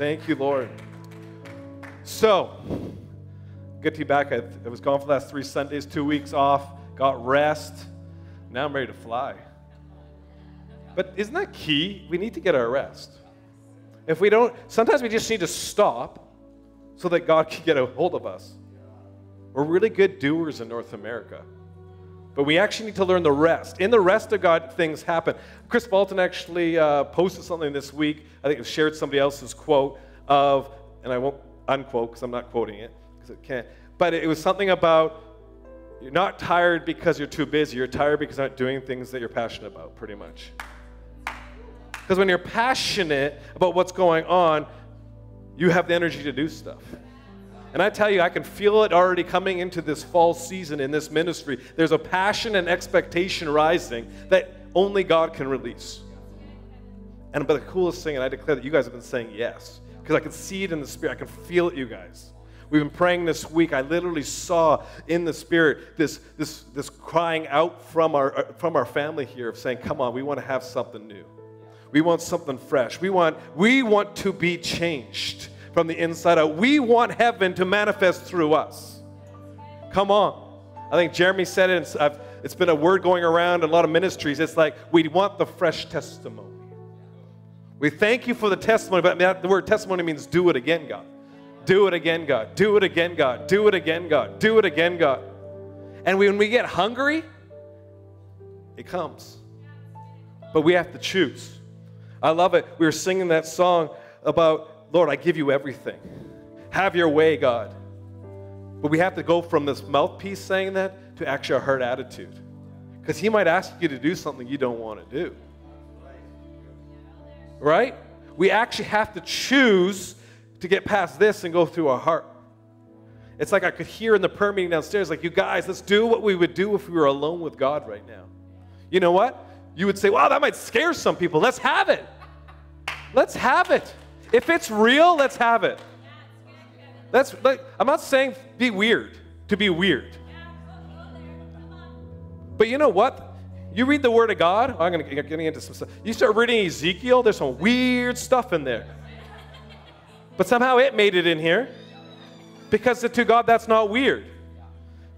Thank you, Lord. So, good to be back. I, I was gone for the last three Sundays, two weeks off, got rest. Now I'm ready to fly. But isn't that key? We need to get our rest. If we don't, sometimes we just need to stop so that God can get a hold of us. We're really good doers in North America. But we actually need to learn the rest. In the rest of God, things happen. Chris Vallotton actually uh, posted something this week. I think it shared somebody else's quote of, and I won't unquote because I'm not quoting it because it can't. But it was something about you're not tired because you're too busy. You're tired because you're not doing things that you're passionate about, pretty much. Because when you're passionate about what's going on, you have the energy to do stuff. And I tell you, I can feel it already coming into this fall season in this ministry. There's a passion and expectation rising that only God can release. And but the coolest thing, and I declare that you guys have been saying yes, because I can see it in the spirit. I can feel it, you guys. We've been praying this week. I literally saw in the spirit this, this, this crying out from our, uh, from our family here of saying, Come on, we want to have something new. We want something fresh. We want, we want to be changed from the inside out. We want heaven to manifest through us. Come on. I think Jeremy said it, and it's been a word going around in a lot of ministries. It's like we want the fresh testimony. We thank you for the testimony, but the word testimony means do it again, God. Do it again, God. Do it again, God. Do it again, God. Do it again, God. And when we get hungry, it comes. But we have to choose. I love it. We were singing that song about, Lord, I give you everything. Have your way, God. But we have to go from this mouthpiece saying that to actually a heart attitude. Because He might ask you to do something you don't want to do. Right? We actually have to choose to get past this and go through our heart. It's like I could hear in the prayer meeting downstairs, like, you guys, let's do what we would do if we were alone with God right now. You know what? You would say, wow, that might scare some people. Let's have it. Let's have it. If it's real, let's have it. That's like, I'm not saying be weird to be weird. But you know what? You read the Word of God. Oh, I'm going to get into some stuff. You start reading Ezekiel, there's some weird stuff in there. But somehow it made it in here because to God that's not weird.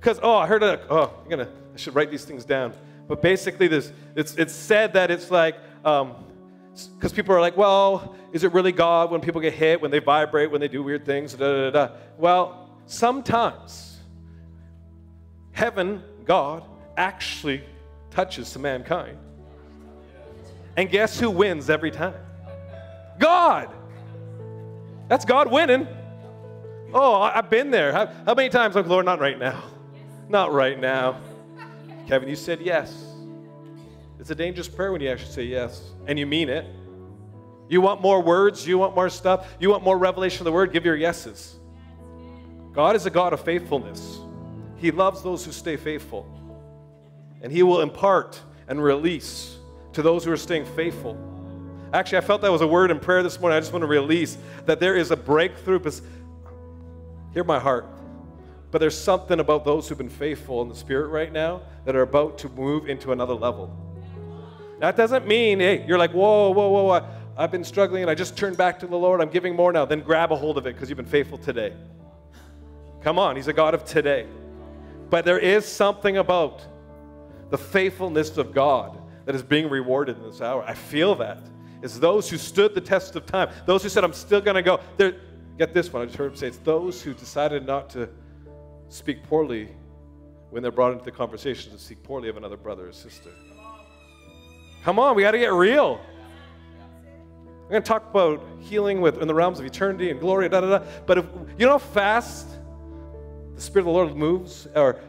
Because, oh, I heard a, oh, I'm to, I should write these things down. But basically, this, it's, it's said that it's like, um, because people are like, well, is it really God when people get hit, when they vibrate, when they do weird things? Da, da, da. Well, sometimes heaven, God, actually touches to mankind. And guess who wins every time? God. That's God winning. Oh, I've been there. How, how many times, like, Lord, not right now. Not right now. Kevin, you said yes. It's a dangerous prayer when you actually say yes and you mean it. You want more words, you want more stuff, you want more revelation of the word, give your yeses. God is a God of faithfulness. He loves those who stay faithful. And He will impart and release to those who are staying faithful. Actually, I felt that was a word in prayer this morning. I just want to release that there is a breakthrough. Because, Hear my heart. But there's something about those who've been faithful in the Spirit right now that are about to move into another level. That doesn't mean, hey, you're like, whoa, whoa, whoa, whoa. I've been struggling and I just turned back to the Lord. I'm giving more now. Then grab a hold of it because you've been faithful today. Come on, He's a God of today. But there is something about the faithfulness of God that is being rewarded in this hour. I feel that. It's those who stood the test of time, those who said, I'm still going to go. They're, get this one. I just heard him say, it's those who decided not to speak poorly when they're brought into the conversation to speak poorly of another brother or sister. Come on, we got to get real. I'm going to talk about healing with, in the realms of eternity and glory, da da da. But if, you know how fast the Spirit of the Lord moves, or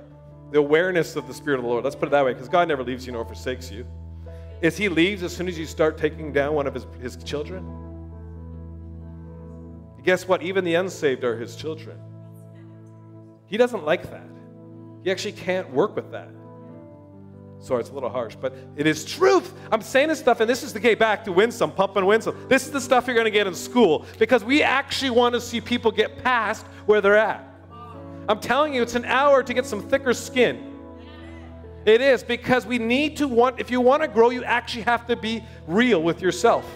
the awareness of the Spirit of the Lord, let's put it that way, because God never leaves you nor forsakes you, is He leaves as soon as you start taking down one of His, his children. Guess what? Even the unsaved are His children. He doesn't like that. He actually can't work with that. Sorry, it's a little harsh, but it is truth. I'm saying this stuff, and this is the gate back to win some, Pump and win some. This is the stuff you're going to get in school because we actually want to see people get past where they're at. I'm telling you, it's an hour to get some thicker skin. It is because we need to want, if you want to grow, you actually have to be real with yourself.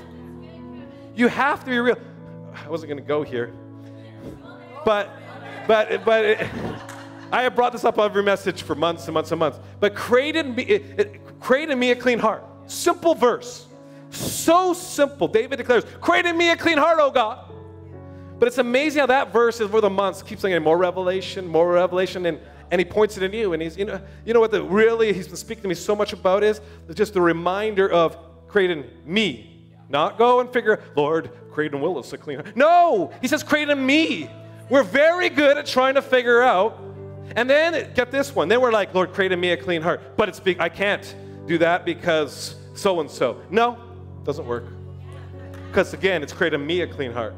You have to be real. I wasn't going to go here. But, but, but it, I have brought this up every message for months and months and months. But create in me, it, it, me a clean heart. Simple verse. So simple. David declares, Create in me a clean heart, oh God. But it's amazing how that verse is for the months keeps saying more revelation, more revelation, and, and he points it in you. And he's, you know, you know what the really he's been speaking to me so much about is just the reminder of creating me. Not go and figure, Lord, create in Willis a clean heart. No, he says create in me. We're very good at trying to figure out. And then get this one. Then we're like, Lord, create in me a clean heart. But it's I can't do that because so and so. No, doesn't work. Because again, it's creating me a clean heart.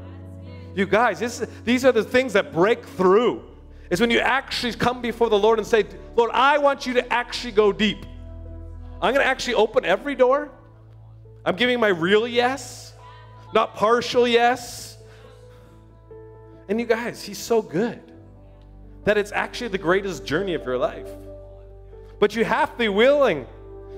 You guys, this, these are the things that break through. Is when you actually come before the Lord and say, Lord, I want you to actually go deep. I'm going to actually open every door. I'm giving my real yes, not partial yes. And you guys, He's so good that it's actually the greatest journey of your life. But you have to be willing.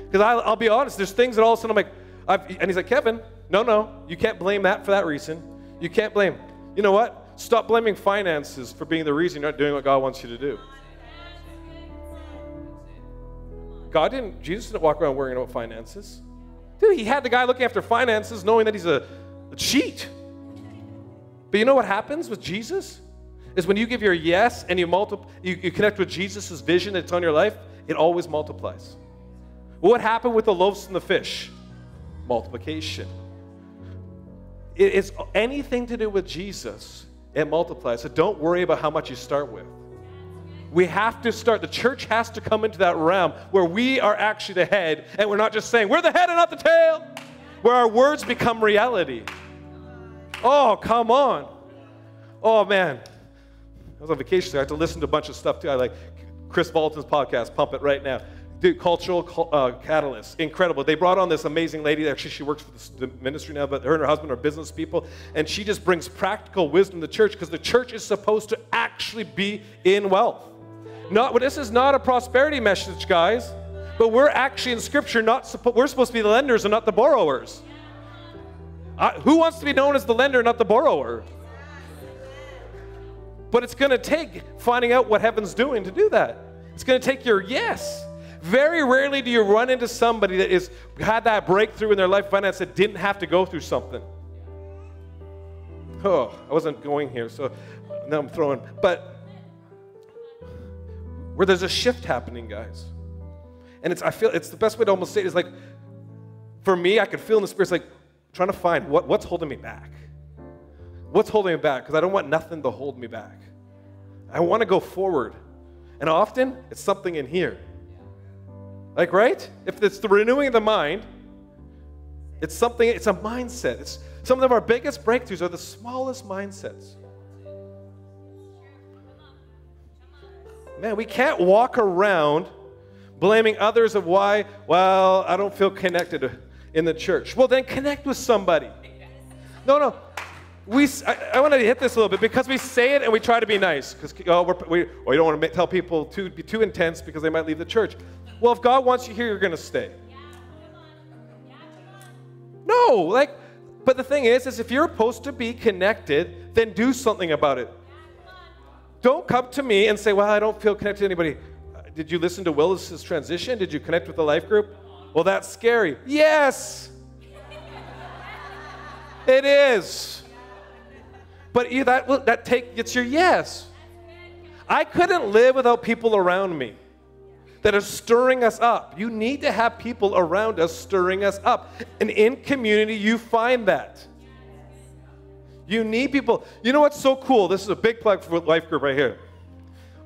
Because I'll, I'll, be honest, there's things that all of a sudden I'm like, I've, and he's like, Kevin, no, no, you can't blame that for that reason. You can't blame. You know what? Stop blaming finances for being the reason you're not doing what God wants you to do. God didn't, Jesus didn't walk around worrying about finances. Dude, he had the guy looking after finances knowing that he's a, a cheat. But you know what happens with Jesus? Is when you give your yes and you, multiply, you, you connect with Jesus' vision that's on your life, it always multiplies. What happened with the loaves and the fish? Multiplication. It is anything to do with Jesus, it multiplies. So don't worry about how much you start with. We have to start, the church has to come into that realm where we are actually the head and we're not just saying, we're the head and not the tail, where our words become reality. Oh, come on. Oh, man. I was on vacation, so I had to listen to a bunch of stuff too. I like Chris Vallotton's podcast, Pump It Right Now. Dude, cultural uh, catalyst, incredible. They brought on this amazing lady. Actually, she works for the, ministry now, but her and her husband are business people, and she just brings practical wisdom to the church because the church is supposed to actually be in wealth. Not, well, this is not a prosperity message, guys, but we're actually in Scripture not we're supposed to be the lenders and not the borrowers. Uh, who wants to be known as the lender, not the borrower? But it's going to take finding out what heaven's doing to do that. It's going to take your yes. Very rarely do you run into somebody that is had that breakthrough in their life finance that didn't have to go through something. Oh, I wasn't going here, so now I'm throwing. But where there's a shift happening, guys. And it's I feel it's the best way to almost say it is like for me, I could feel in the spirit, it's like trying to find what, what's holding me back. What's holding me back? Because I don't want nothing to hold me back. I want to go forward. And often it's something in here. Like, right? If it's the renewing of the mind, it's something, it's a mindset. It's some of our biggest breakthroughs are the smallest mindsets. Man, we can't walk around blaming others of why, well, I don't feel connected in the church. Well, then connect with somebody. No, no. We, I, I want to hit this a little bit because we say it and we try to be nice because oh, we, we don't want to tell people to be too intense because they might leave the church. Well, if God wants you here, you're going to stay. No, like, but the thing is, is if you're supposed to be connected, then do something about it. Don't come to me and say, well, I don't feel connected to anybody. Uh, did you listen to Willis's transition? Did you connect with the life group? Well, that's scary. Yes. it is. But that, that take, it's your yes. I couldn't live without people around me that are stirring us up. You need to have people around us stirring us up. And in community, you find that. You need people. You know what's so cool? This is a big plug for Life Group right here.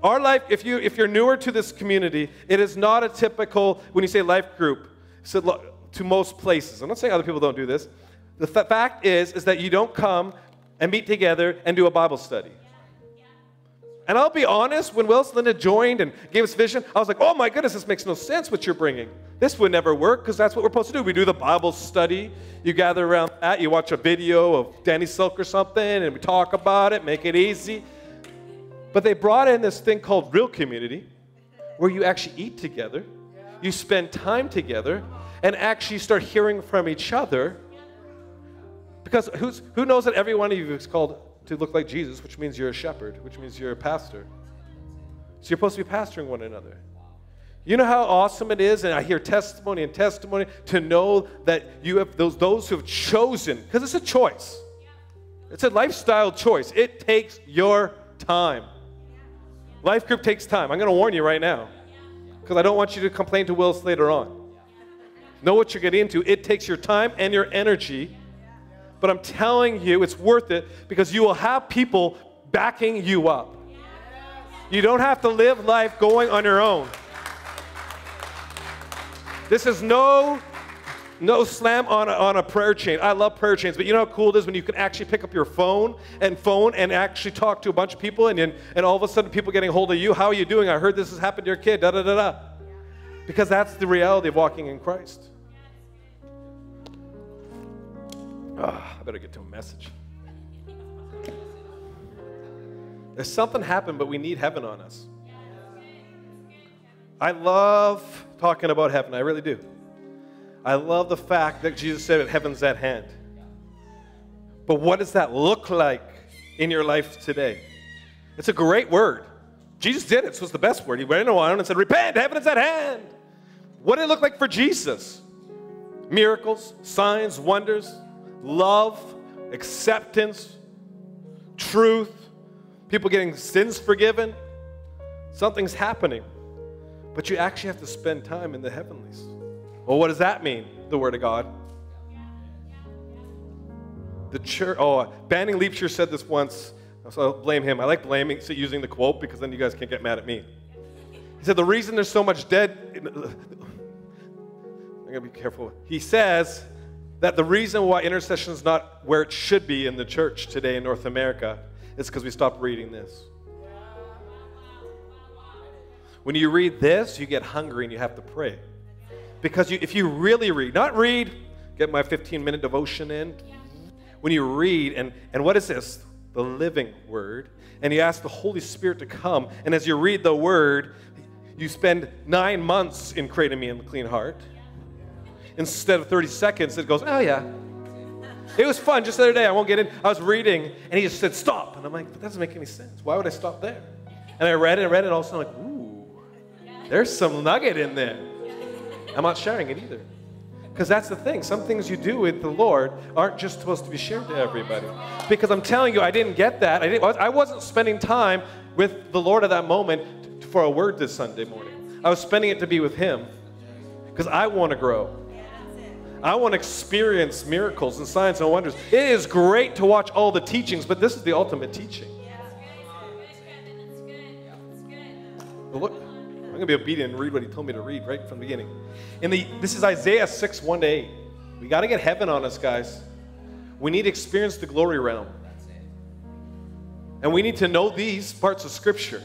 Our life, if you if you're newer to this community, it is not a typical when you say life group. So to most places, I'm not saying other people don't do this. The fact is, is that you don't come and meet together and do a Bible study. And I'll be honest, when Wells Linda joined and gave us vision, I was like, oh my goodness, this makes no sense what you're bringing. This would never work because that's what we're supposed to do. We do the Bible study. You gather around that, you watch a video of Danny Silk or something, and we talk about it, make it easy. But they brought in this thing called real community where you actually eat together, you spend time together, and actually start hearing from each other Because who's, who knows that every one of you is called to look like Jesus, which means you're a shepherd, which means you're a pastor. So you're supposed to be pastoring one another. You know how awesome it is, and I hear testimony and testimony to know that you have those, those who have chosen, because it's a choice. It's a lifestyle choice. It takes your time. Life group takes time. I'm going to warn you right now, because I don't want you to complain to Willis later on. Know what you're getting into. It takes your time and your energy, but I'm telling you, it's worth it because you will have people backing you up. You don't have to live life going on your own. This is no no slam on a, on a prayer chain. I love prayer chains, but you know how cool it is when you can actually pick up your phone and phone and actually talk to a bunch of people, and, and all of a sudden people getting hold of you. How are you doing? I heard this has happened to your kid. Da da da da. Because that's the reality of walking in Christ. Oh, I better get to a message. There's something happened, but we need heaven on us. I love talking about heaven. I really do. I love the fact that Jesus said that heaven's at hand. But what does that look like in your life today? It's a great word. Jesus did it, so it's the best word. He went around and said, Repent, heaven is at hand. What did it look like for Jesus? Miracles, signs, wonders, love, acceptance, truth, people getting sins forgiven. Something's happening. But you actually have to spend time in the heavenlies. Well, what does that mean? The Word of God. The church, oh, Banning Liebscher said this once, so I'll blame him. I like blaming, so using the quote because then you guys can't get mad at me. He said, The reason there's so much dead, I'm going to be careful. He says that the reason why intercession is not where it should be in the church today in North America is because we stopped reading this. When you read this, you get hungry and you have to pray. Because you, if you really read, not read, get my 15 minute devotion in. When you read, and, and what is this? The living word. And you ask the Holy Spirit to come. And as you read the word, you spend nine months in creating me a clean heart. Instead of 30 seconds, it goes, oh yeah. It was fun just the other day. I won't get in. I was reading, and he just said, stop. And I'm like, that doesn't make any sense. Why would I stop there? And I read it and read it, and all of a sudden, like, ooh, there's some nugget in there. I'm not sharing it either. Because that's the thing. Some things you do with the Lord aren't just supposed to be shared to everybody. Because I'm telling you, I didn't get that. I, didn't, I wasn't spending time with the Lord at that moment for a word this Sunday morning. I was spending it to be with Him. Because I want to grow. I want to experience miracles and signs and wonders. It is great to watch all the teachings, but this is the ultimate teaching. But look, I'm going to be obedient and read what he told me to read right from the beginning. In the, this is Isaiah 6, 1 to 8. We got to get heaven on us, guys. We need to experience the glory realm. And we need to know these parts of Scripture.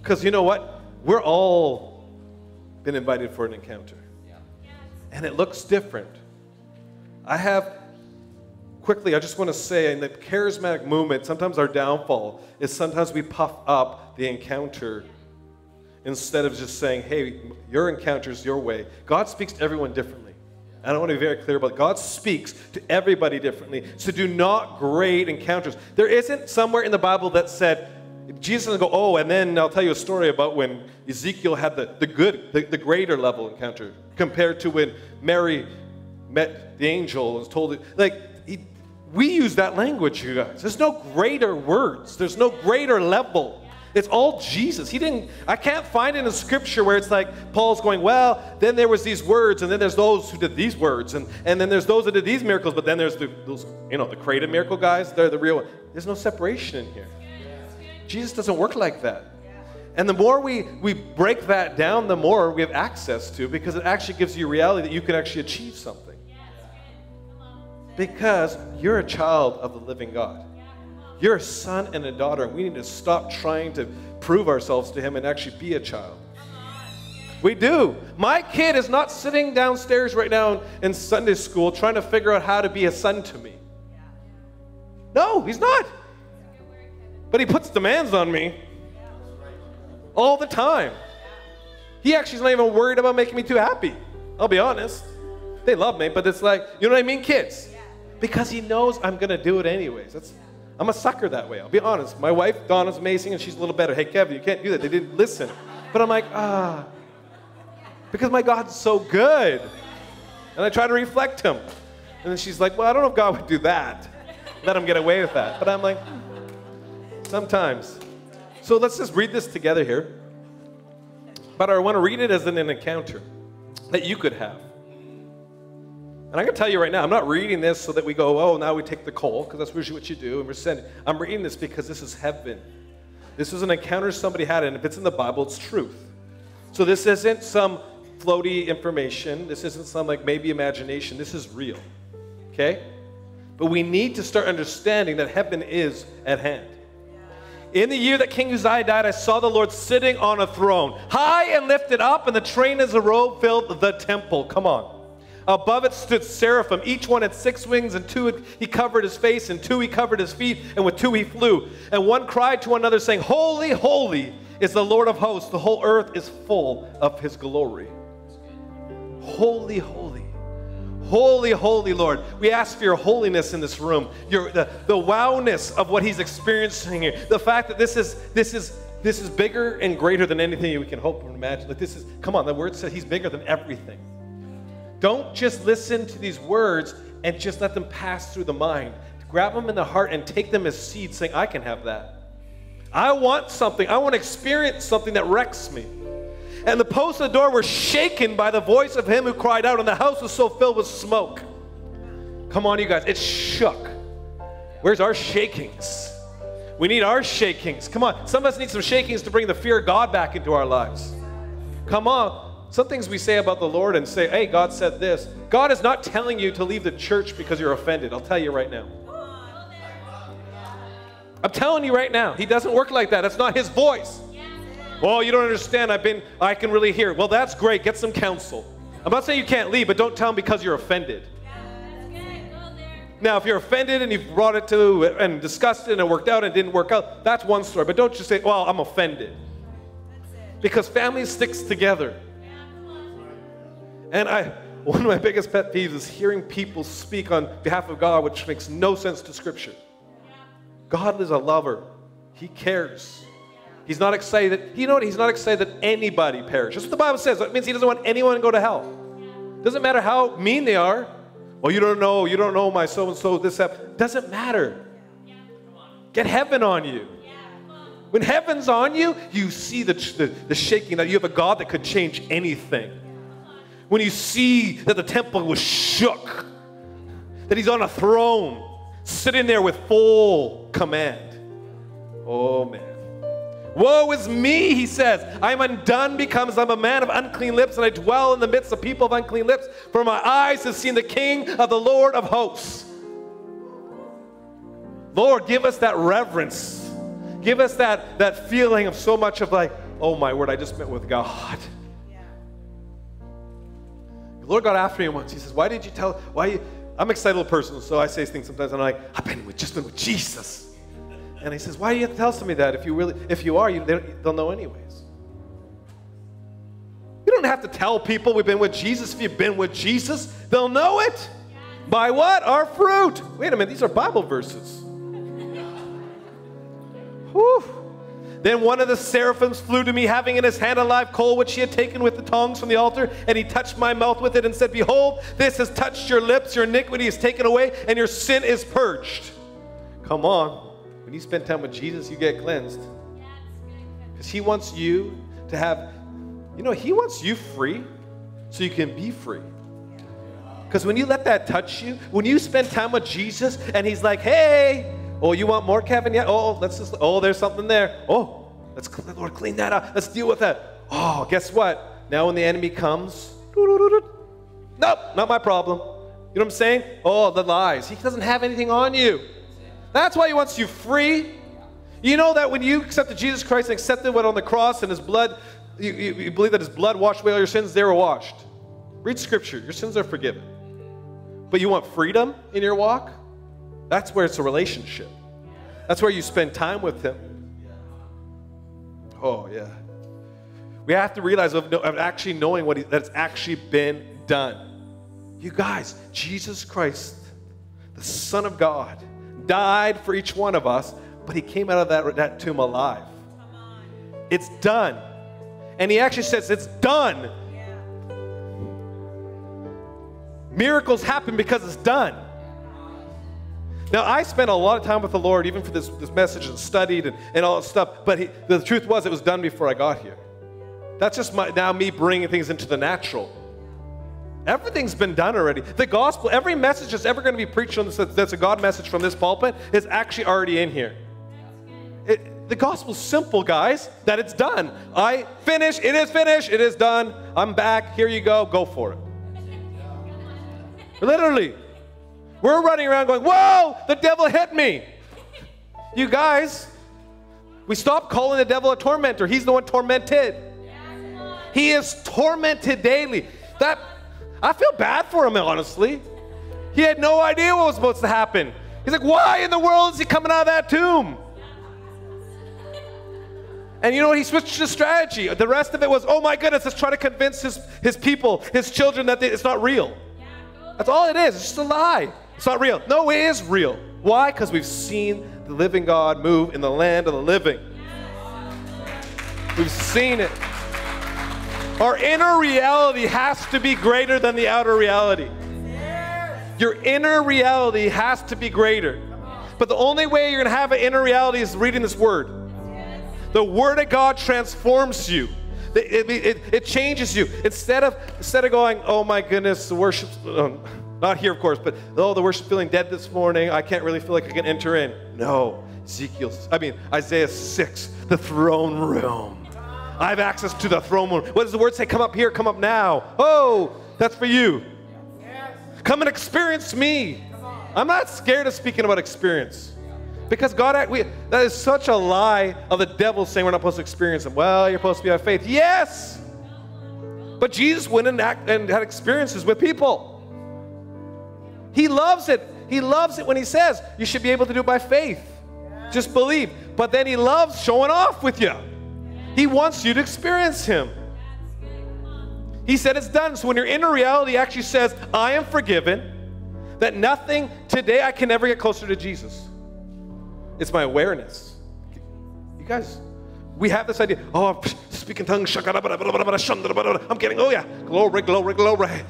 Because you know what? We're all been invited for an encounter. And it looks different. I have, quickly, I just want to say in the charismatic movement, sometimes our downfall is sometimes we puff up the encounter instead of just saying, hey, your encounter is your way. God speaks to everyone differently. And I want to be very clear about it. God speaks to everybody differently. So do not grade encounters. There isn't somewhere in the Bible that said, Jesus doesn't go, oh, and then I'll tell you a story about when Ezekiel had the, the good, the, the greater level encounter compared to when Mary met the angel and was told it. Like, he, we use that language, you guys. There's no greater words, there's no greater level. It's all Jesus. He didn't, I can't find in the scripture where it's like Paul's going, well, then there was these words, and then there's those who did these words, and, and then there's those that did these miracles, but then there's the, those, you know, the creative miracle guys, they're the real There's no separation in here. Jesus doesn't work like that. And the more we, we break that down, the more we have access to, because it actually gives you reality that you can actually achieve something. Because you're a child of the living God. You're a son and a daughter, and we need to stop trying to prove ourselves to him and actually be a child. We do. My kid is not sitting downstairs right now in Sunday school trying to figure out how to be a son to me. No, he's not. But he puts demands on me all the time. He actually is not even worried about making me too happy. I'll be honest. They love me, but it's like, you know what I mean, kids? Because he knows I'm going to do it anyways. That's, I'm a sucker that way. I'll be honest. My wife, Donna's amazing, and she's a little better. Hey, Kevin, you can't do that. They didn't listen. But I'm like, ah. Because my God's so good. And I try to reflect him. And then she's like, well, I don't know if God would do that. Let him get away with that. But I'm like, sometimes. So let's just read this together here. But I want to read it as an encounter that you could have. And I'm going to tell you right now, I'm not reading this so that we go, oh, now we take the coal, because that's usually what you do, and we're sending. I'm reading this because this is heaven. This is an encounter somebody had, and if it's in the Bible, it's truth. So this isn't some floaty information. This isn't some like maybe imagination. This is real. Okay? But we need to start understanding that heaven is at hand. In the year that King Uzziah died, I saw the Lord sitting on a throne, high and lifted up, and the train as a robe filled the temple. Come on. Above it stood seraphim. Each one had six wings, and two he covered his face, and two he covered his feet, and with two he flew. And one cried to another, saying, Holy, holy is the Lord of hosts. The whole earth is full of his glory. Holy, holy. Holy, holy Lord. We ask for your holiness in this room. Your the, the wowness of what he's experiencing here. The fact that this is this is this is bigger and greater than anything we can hope or imagine. Like this is, come on, the word says he's bigger than everything. Don't just listen to these words and just let them pass through the mind. Grab them in the heart and take them as seeds, saying, I can have that. I want something. I want to experience something that wrecks me. And the posts of the door were shaken by the voice of him who cried out, and the house was so filled with smoke. Come on, you guys, it shook. Where's our shakings? We need our shakings. Come on, some of us need some shakings to bring the fear of God back into our lives. Come on, some things we say about the Lord and say, hey, God said this. God is not telling you to leave the church because you're offended. I'll tell you right now. I'm telling you right now, He doesn't work like that. That's not His voice. Oh, you don't understand. I've been, I can really hear. Well, that's great. Get some counsel. I'm not saying you can't leave, but don't tell them because you're offended. Now, if you're offended and you've brought it to and discussed it and it worked out and didn't work out, that's one story. But don't just say, well, I'm offended. Because family sticks together. And I, one of my biggest pet peeves is hearing people speak on behalf of God, which makes no sense to Scripture. God is a lover. He cares. He's not excited. You know what? He's not excited that anybody perish. That's what the Bible says. That means he doesn't want anyone to go to hell. Doesn't matter how mean they are. Well, you don't know. You don't know my so and so. This that doesn't matter. Get heaven on you. When heaven's on you, you see the, the, the shaking that you have a God that could change anything when you see that the temple was shook, that he's on a throne, sitting there with full command. Oh man. Woe is me, he says. I am undone because I'm a man of unclean lips, and I dwell in the midst of people of unclean lips, for my eyes have seen the King of the Lord of hosts. Lord, give us that reverence. Give us that, that feeling of so much of like, oh my word, I just met with God. The Lord got after me once. He says, Why did you tell, why you, I'm an excitable person, so I say things sometimes, and I'm like, I've been with, just been with Jesus. And he says, Why do you have to tell somebody that? If you really, if you are, you, they'll know anyways. You don't have to tell people we've been with Jesus. If you've been with Jesus, they'll know it. By what? Our fruit. Wait a minute, these are Bible verses. Whew. Then one of the seraphims flew to me, having in his hand a live coal which he had taken with the tongs from the altar, and he touched my mouth with it and said, Behold, this has touched your lips, your iniquity is taken away, and your sin is purged. Come on. When you spend time with Jesus, you get cleansed. Because he wants you to have, you know, he wants you free so you can be free. Because when you let that touch you, when you spend time with Jesus and he's like, hey, Oh, you want more, Kevin? Yeah. Oh, let's just. Oh, there's something there. Oh, let's Lord clean that up. Let's deal with that. Oh, guess what? Now when the enemy comes, nope, not my problem. You know what I'm saying? Oh, the lies. He doesn't have anything on you. That's why he wants you free. You know that when you accepted Jesus Christ and accepted what on the cross and his blood, you, you, you believe that his blood washed away all your sins, they were washed. Read scripture. Your sins are forgiven. But you want freedom in your walk? That's where it's a relationship. That's where you spend time with Him. Oh, yeah. We have to realize of, of actually knowing what he, that's actually been done. You guys, Jesus Christ, the Son of God, died for each one of us, but he came out of that, that tomb alive. It's done. And he actually says, It's done. Miracles happen because it's done. Now, I spent a lot of time with the Lord, even for this, this message, and studied and, and all that stuff, but he, the truth was, it was done before I got here. That's just my, now me bringing things into the natural. Everything's been done already. The gospel, every message that's ever going to be preached on this, that's a God message from this pulpit, is actually already in here. It, the gospel's simple, guys, that it's done. I finish, it is finished, it is done. I'm back, here you go, go for it. Literally. We're running around going, Whoa, the devil hit me. You guys, we stop calling the devil a tormentor. He's the one tormented. He is tormented daily. That I feel bad for him, honestly. He had no idea what was supposed to happen. He's like, why in the world is he coming out of that tomb? And you know what? He switched his strategy. The rest of it was, oh my goodness, let's try to convince his, his people, his children, that they, it's not real. That's all it is. It's just a lie. It's not real. No, it is real. Why? Because we've seen the living God move in the land of the living. We've seen it. Our inner reality has to be greater than the outer reality. Your inner reality has to be greater. But the only way you're going to have an inner reality is reading this word. The word of God transforms you. It, it, it, changes you. Instead of instead of going, oh my goodness, the worship. Um, not here, of course, but oh, the worship feeling dead this morning. I can't really feel like I can enter in. No, Ezekiel, I mean, Isaiah 6, the throne room. I have access to the throne room. What does the word say? Come up here, come up now. Oh, that's for you. Come and experience me. I'm not scared of speaking about experience. Because God, we, that is such a lie of the devil saying we're not supposed to experience Him. Well, you're supposed to be have faith. Yes! But Jesus went and, act, and had experiences with people. He loves it. He loves it when he says you should be able to do it by faith. Just believe. But then he loves showing off with you. He wants you to experience him. He said it's done. So when your inner reality actually says, I am forgiven, that nothing today I can ever get closer to Jesus. It's my awareness. You guys, we have this idea, oh, speaking tongues, I'm getting, oh yeah, glory, glory, glory.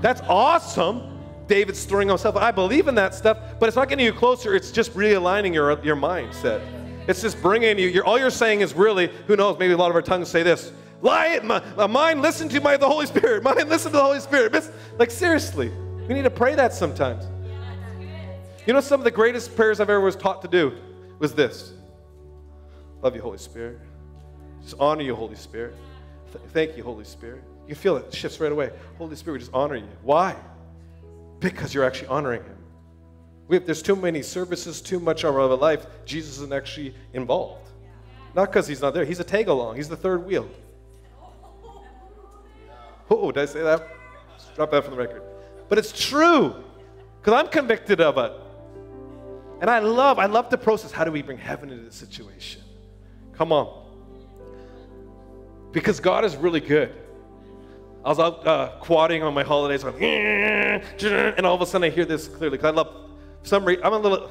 That's awesome. David's storing himself. I believe in that stuff, but it's not getting you closer. It's just realigning your, your mindset. It's just bringing you, all you're saying is really, who knows, maybe a lot of our tongues say this. Lie my, my mind listen to my the holy spirit. Mind listen to the holy spirit. It's, like seriously we need to pray that sometimes. You know some of the greatest prayers i've ever was taught to do was this. Love you holy spirit. Just honor you holy spirit. Th- thank you holy spirit. You feel it, it shifts right away. Holy spirit we just honor you. Why? Because you're actually honoring Him. Have, there's too many services, too much of our life. Jesus isn't actually involved. Not because He's not there. He's a tag along. He's the third wheel. Oh, did I say that? drop that from the record. But it's true because I'm convicted of it. And I love, I love the process. How do we bring heaven into this situation? Come on. Because God is really good. I was out uh, quadding on my holidays, going, and all of a sudden I hear this clearly. Because I love, some reason, I'm a little,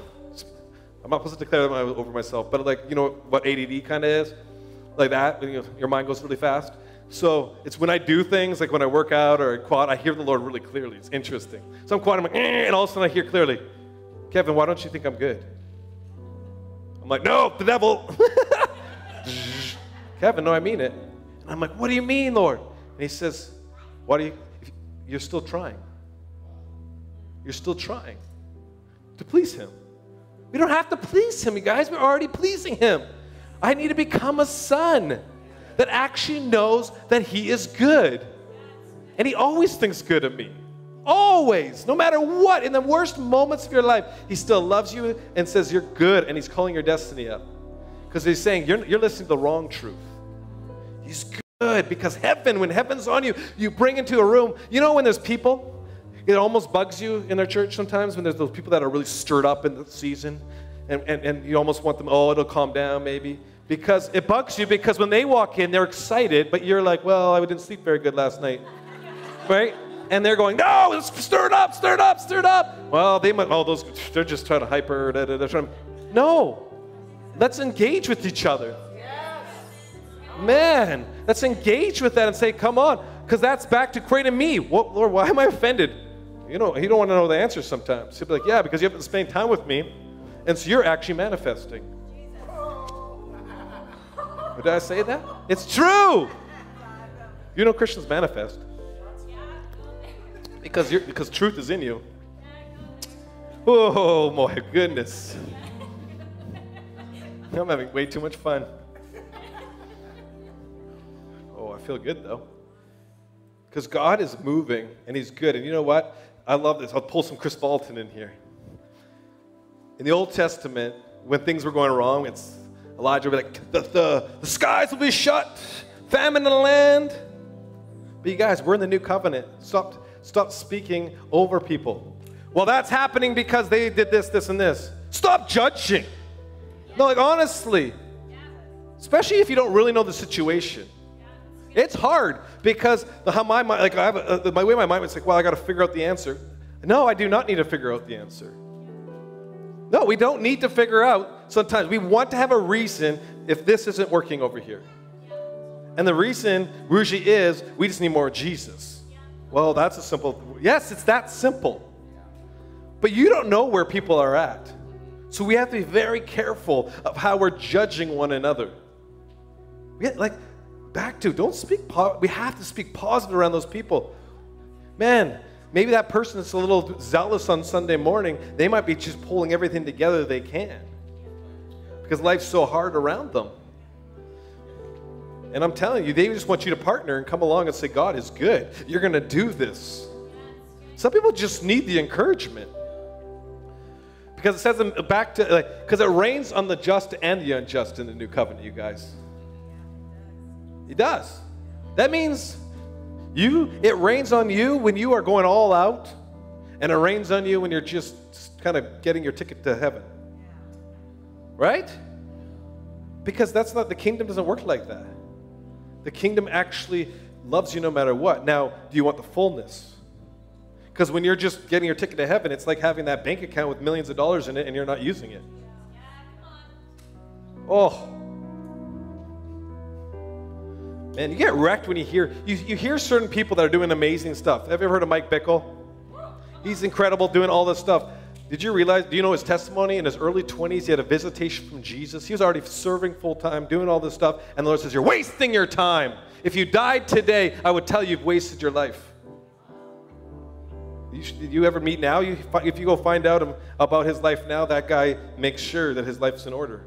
I'm not supposed to declare that over myself, but like, you know what ADD kind of is? Like that, you know, your mind goes really fast. So it's when I do things, like when I work out or I quad, I hear the Lord really clearly. It's interesting. So I'm quadding, I'm like, eh, and all of a sudden I hear clearly, Kevin, why don't you think I'm good? I'm like, no, the devil. Kevin, no, I mean it. And I'm like, what do you mean, Lord? And he says, why do you, you're still trying? You're still trying to please Him. We don't have to please Him, you guys. We're already pleasing Him. I need to become a son that actually knows that He is good. And He always thinks good of me. Always. No matter what, in the worst moments of your life, He still loves you and says you're good and He's calling your destiny up. Because He's saying you're, you're listening to the wrong truth. He's good good because heaven, when heaven's on you, you bring into a room. You know, when there's people, it almost bugs you in their church sometimes when there's those people that are really stirred up in the season and, and, and you almost want them, oh, it'll calm down maybe. Because it bugs you because when they walk in, they're excited, but you're like, well, I didn't sleep very good last night. right? And they're going, no, let's stir it up, stir it up, stir it up. Well, they might, oh, those, they're just trying to hyper, da, da, da, trying, no. Let's engage with each other. Man, let's engage with that and say, come on, because that's back to creating me. What, Lord, why am I offended? You know, he don't want to know the answer sometimes. He'll be like, yeah, because you haven't spent time with me, and so you're actually manifesting. Did I say that? It's true. You know Christians manifest because you're, because truth is in you. Oh my goodness. I'm having way too much fun. Oh, I feel good though. Because God is moving and He's good. And you know what? I love this. I'll pull some Chris Vallotton in here. In the Old Testament, when things were going wrong, it's Elijah would be like, the, the, the skies will be shut, famine in the land. But you guys, we're in the new covenant. Stop, stop speaking over people. Well, that's happening because they did this, this, and this. Stop judging. No, like honestly, especially if you don't really know the situation. It's hard because the, how my mind, like I have a, uh, my way my mind was like, well, I got to figure out the answer. No, I do not need to figure out the answer. No, we don't need to figure out. Sometimes we want to have a reason if this isn't working over here. And the reason usually is we just need more Jesus. Well, that's a simple. Yes, it's that simple. But you don't know where people are at. So we have to be very careful of how we're judging one another. We like back to don't speak. Po- we have to speak positive around those people. Man, maybe that person that's a little zealous on Sunday morning, they might be just pulling everything together they can because life's so hard around them. And I'm telling you, they just want you to partner and come along and say, God is good. You're going to do this. Some people just need the encouragement. Because it says back to, like, because it rains on the just and the unjust in the new covenant, you guys. It does. That means you, it rains on you when you are going all out, and it rains on you when you're just kind of getting your ticket to heaven. Right? Because that's not, the kingdom doesn't work like that. The kingdom actually loves you no matter what. Now, do you want the fullness? Because when you're just getting your ticket to heaven, it's like having that bank account with millions of dollars in it and you're not using it. Oh. Man, you get wrecked when you hear you, you hear certain people that are doing amazing stuff. Have you ever heard of Mike Bickle? He's incredible doing all this stuff. Did you realize, do you know his testimony? In his early 20s, he had a visitation from Jesus. He was already serving full time, doing all this stuff. And the Lord says, You're wasting your time. If you died today, I would tell you you've wasted your life. You, you ever meet now? You, if you go find out about his life now, that guy makes sure that his life's in order.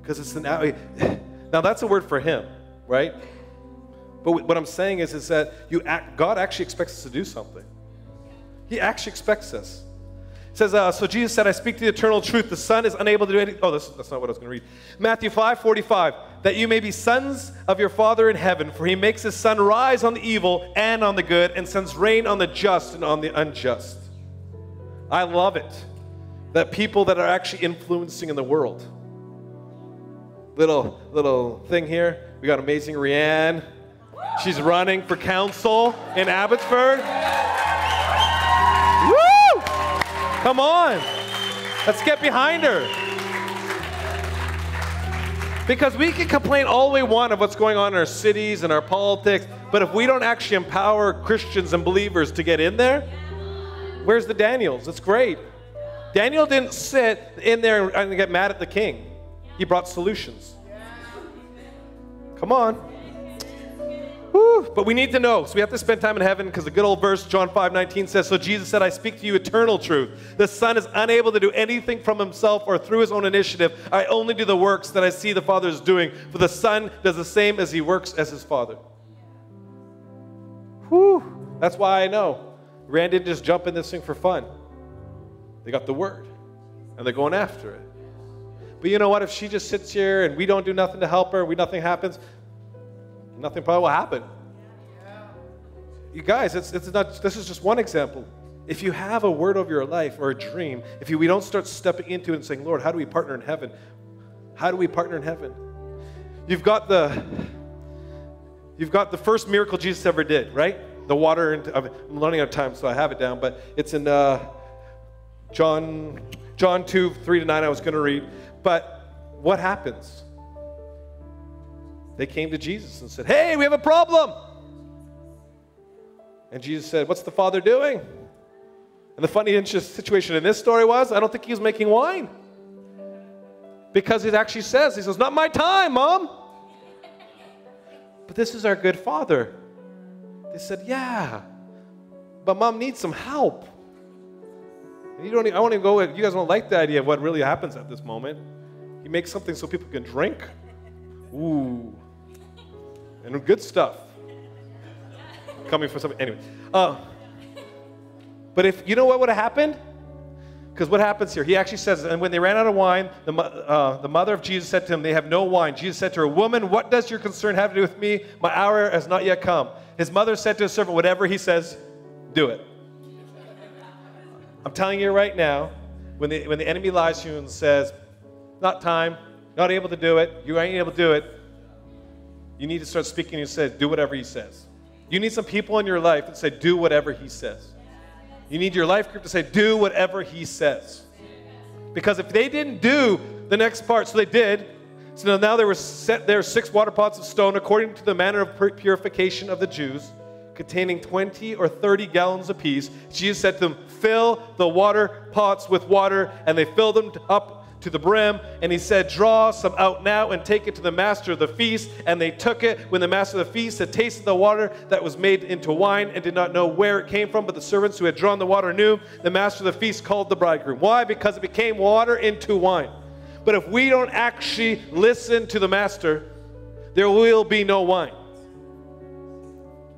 Because it's an uh, now that's a word for him, right? But what I'm saying is, is that you act, God actually expects us to do something. He actually expects us. It says, uh, so Jesus said, I speak the eternal truth. The Son is unable to do anything. Oh, that's, that's not what I was going to read. Matthew 5 45. That you may be sons of your Father in heaven, for he makes his sun rise on the evil and on the good, and sends rain on the just and on the unjust. I love it. That people that are actually influencing in the world. Little, little thing here. We got amazing Rianne. She's running for council in Abbotsford. Come on. Let's get behind her. Because we can complain all we want of what's going on in our cities and our politics, but if we don't actually empower Christians and believers to get in there, where's the Daniels? It's great. Daniel didn't sit in there and get mad at the king, he brought solutions. Come on. Whew, but we need to know. So we have to spend time in heaven because the good old verse, John 5 19 says, So Jesus said, I speak to you eternal truth. The Son is unable to do anything from himself or through his own initiative. I only do the works that I see the Father is doing. For the Son does the same as he works as his Father. Whew, that's why I know. Rand didn't just jump in this thing for fun. They got the word and they're going after it. But you know what? If she just sits here and we don't do nothing to help her, we nothing happens, nothing probably will happen. You guys, it's, it's not, this is just one example. If you have a word of your life or a dream, if you, we don't start stepping into it and saying, Lord, how do we partner in heaven? How do we partner in heaven? You've got the, you've got the first miracle Jesus ever did, right? the water into, I'm running out of time, so I have it down, but it's in uh, John, John 2, 3 to 9, I was going to read. But what happens? They came to Jesus and said, Hey, we have a problem. And Jesus said, What's the Father doing? And the funny situation in this story was, I don't think he was making wine. Because it actually says, He says, Not my time, Mom. But this is our good Father. They said, Yeah, but Mom needs some help. And you don't, I won't even go, you guys don't like the idea of what really happens at this moment. He makes something so people can drink. Ooh. And good stuff. Coming from something. Anyway. Uh, but if, you know what would have happened? Because what happens here? He actually says, and when they ran out of wine, the, uh, the mother of Jesus said to him, They have no wine. Jesus said to her, Woman, what does your concern have to do with me? My hour has not yet come. His mother said to his servant, Whatever he says, do it. I'm telling you right now, when the, when the enemy lies to you and says, Not time, not able to do it, you ain't able to do it, you need to start speaking and say, Do whatever he says. You need some people in your life that say, Do whatever he says. You need your life group to say, do whatever he says. Because if they didn't do the next part, so they did, so now there were set there six water pots of stone according to the manner of purification of the Jews, containing 20 or 30 gallons apiece. Jesus said to them, Fill the water pots with water, and they filled them up to the brim, and he said, Draw some out now and take it to the master of the feast. And they took it when the master of the feast had tasted the water that was made into wine and did not know where it came from. But the servants who had drawn the water knew. The master of the feast called the bridegroom. Why? Because it became water into wine. But if we don't actually listen to the master, there will be no wine.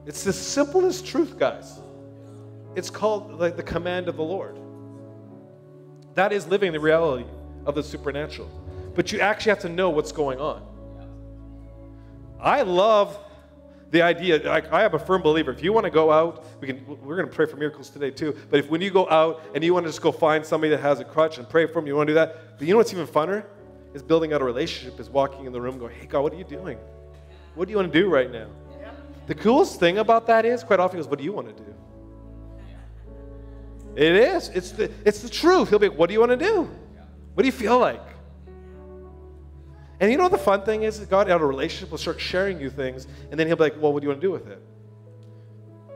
It's the simplest truth, guys. It's called like the command of the Lord. That is living the reality of the supernatural. But you actually have to know what's going on. I love the idea. I, am a firm believer. If you want to go out, we can. We're going to pray for miracles today too. But if when you go out and you want to just go find somebody that has a crutch and pray for them, you want to do that. But you know what's even funner? Is building out a relationship. Is walking in the room, going, "Hey God, what are you doing? What do you want to do right now?" The coolest thing about that is, quite often, is, "What do you want to do?" It is. It's the, it's the truth. He'll be like, What do you want to do? What do you feel like? And you know the fun thing is God out of a relationship will start sharing you things, and then he'll be like, Well, what do you want to do with it?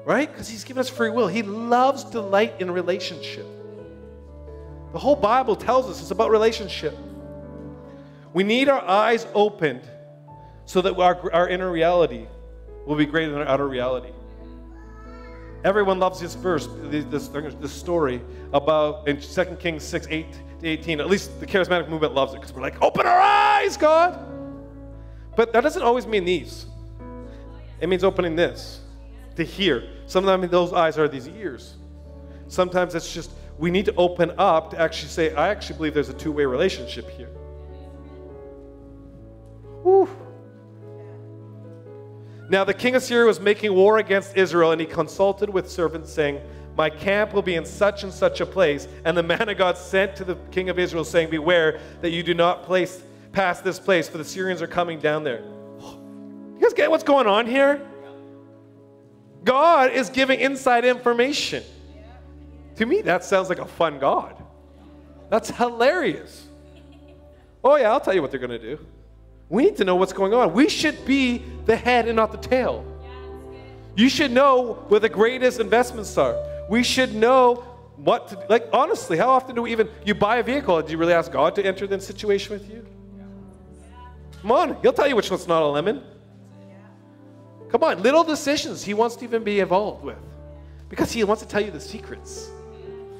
Right? Because he's given us free will. He loves delight in relationship. The whole Bible tells us it's about relationship. We need our eyes opened so that our, our inner reality will be greater than our outer reality. Everyone loves this verse, this, this story about in 2 Kings 6 8 to 18. At least the charismatic movement loves it because we're like, open our eyes, God. But that doesn't always mean these, it means opening this to hear. Sometimes those eyes are these ears. Sometimes it's just we need to open up to actually say, I actually believe there's a two way relationship here. Whew. Now the king of Syria was making war against Israel, and he consulted with servants, saying, My camp will be in such and such a place. And the man of God sent to the king of Israel, saying, Beware that you do not place past this place, for the Syrians are coming down there. You guys get what's going on here? God is giving inside information. To me, that sounds like a fun God. That's hilarious. Oh, yeah, I'll tell you what they're going to do. We need to know what's going on. We should be the head and not the tail. You should know where the greatest investments are. We should know what to like honestly, how often do we even you buy a vehicle? Do you really ask God to enter the situation with you? Come on, he'll tell you which one's not a lemon. Come on, little decisions he wants to even be involved with. Because he wants to tell you the secrets.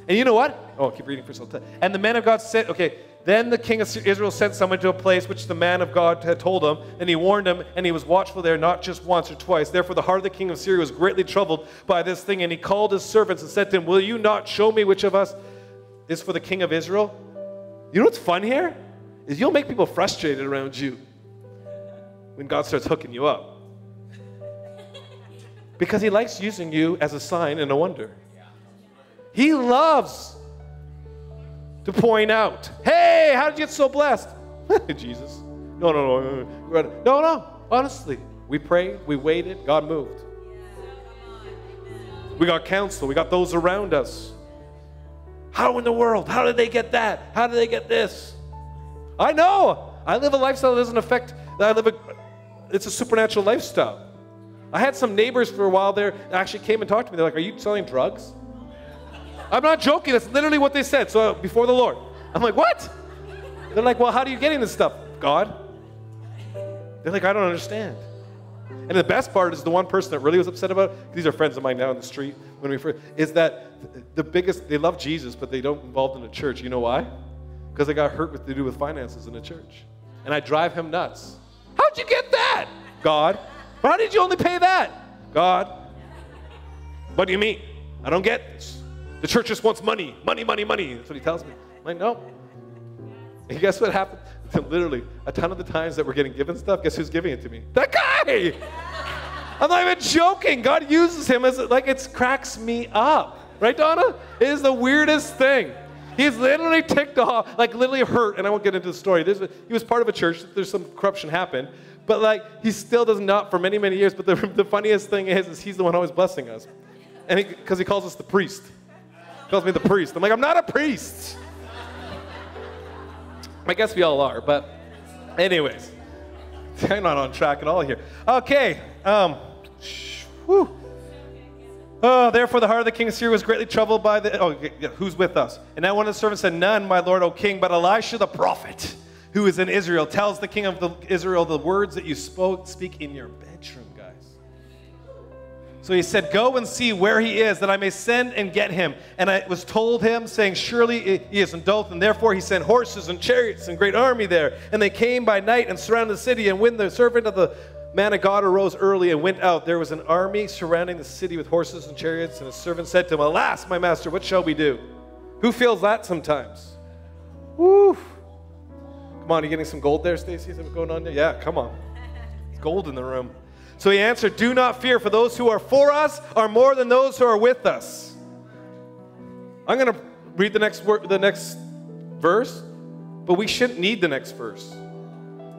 And you know what? Oh, keep reading for time. And the man of God said, okay, then the king of Israel sent someone to a place which the man of God had told him, and he warned him, and he was watchful there not just once or twice. Therefore, the heart of the king of Syria was greatly troubled by this thing, and he called his servants and said to him, Will you not show me which of us is for the king of Israel? You know what's fun here? Is you'll make people frustrated around you when God starts hooking you up. Because he likes using you as a sign and a wonder. He loves to point out, hey, how did you get so blessed? Jesus. No, no, no, no. No. Honestly, we prayed, we waited, God moved. We got counsel. We got those around us. How in the world? How did they get that? How did they get this? I know. I live a lifestyle that doesn't affect. That. I live a. It's a supernatural lifestyle. I had some neighbors for a while there that actually came and talked to me. They're like, "Are you selling drugs?" I'm not joking. That's literally what they said. So before the Lord, I'm like, "What?" They're like, "Well, how do you getting this stuff, God?" They're like, "I don't understand." And the best part is the one person that really was upset about it, these are friends of mine now in the street when we first, is that the biggest, they love Jesus, but they don't involved in the church. You know why? Because they got hurt with to do with finances in the church. And I drive him nuts. How'd you get that? God. How did you only pay that? God. What do you mean? I don't get this. The church just wants money, money, money, money. That's what he tells me. I'm like, no. And guess what happened? Literally, a ton of the times that we're getting given stuff, guess who's giving it to me? That guy! I'm not even joking. God uses him as like it cracks me up. Right, Donna? It is the weirdest thing. He's literally ticked off, like literally hurt, and I won't get into the story. There's, he was part of a church, there's some corruption happened, but like he still does not for many, many years. But the, the funniest thing is, is he's the one always blessing us. And because he, he calls us the priest. Calls me the priest. I'm like, I'm not a priest. I guess we all are, but anyways, I'm not on track at all here. Okay, um, whew. Oh, therefore the heart of the king of Syria was greatly troubled by the. Oh, yeah, who's with us? And now one of the servants said, None, my lord, O king, but Elisha the prophet, who is in Israel, tells the king of the, Israel the words that you spoke, speak in your bedroom. So he said, Go and see where he is, that I may send and get him. And I was told him, saying, Surely he is in Dothan. Therefore he sent horses and chariots and great army there. And they came by night and surrounded the city. And when the servant of the man of God arose early and went out, there was an army surrounding the city with horses and chariots. And the servant said to him, Alas, my master, what shall we do? Who feels that sometimes? Woo! Come on, you getting some gold there, Stacy? Is that going on there? Yeah, come on. It's gold in the room. So he answered, Do not fear, for those who are for us are more than those who are with us. I'm going to read the next, word, the next verse, but we shouldn't need the next verse.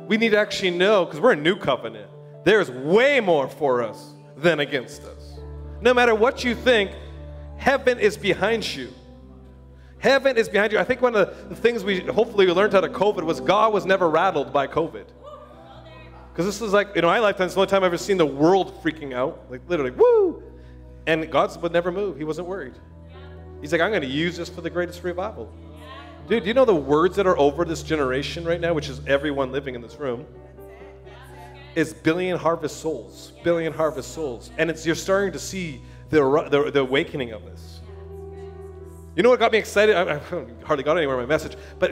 We need to actually know, because we're a new covenant, there's way more for us than against us. No matter what you think, heaven is behind you. Heaven is behind you. I think one of the things we hopefully learned out of COVID was God was never rattled by COVID. Because this is like, in my lifetime, it's the only time I've ever seen the world freaking out. Like, literally, woo! And God would never move. He wasn't worried. He's like, I'm going to use this for the greatest revival. Dude, you know the words that are over this generation right now, which is everyone living in this room? Is billion harvest souls. Billion harvest souls. And it's you're starting to see the, the, the awakening of this. You know what got me excited? I, I hardly got anywhere in my message, but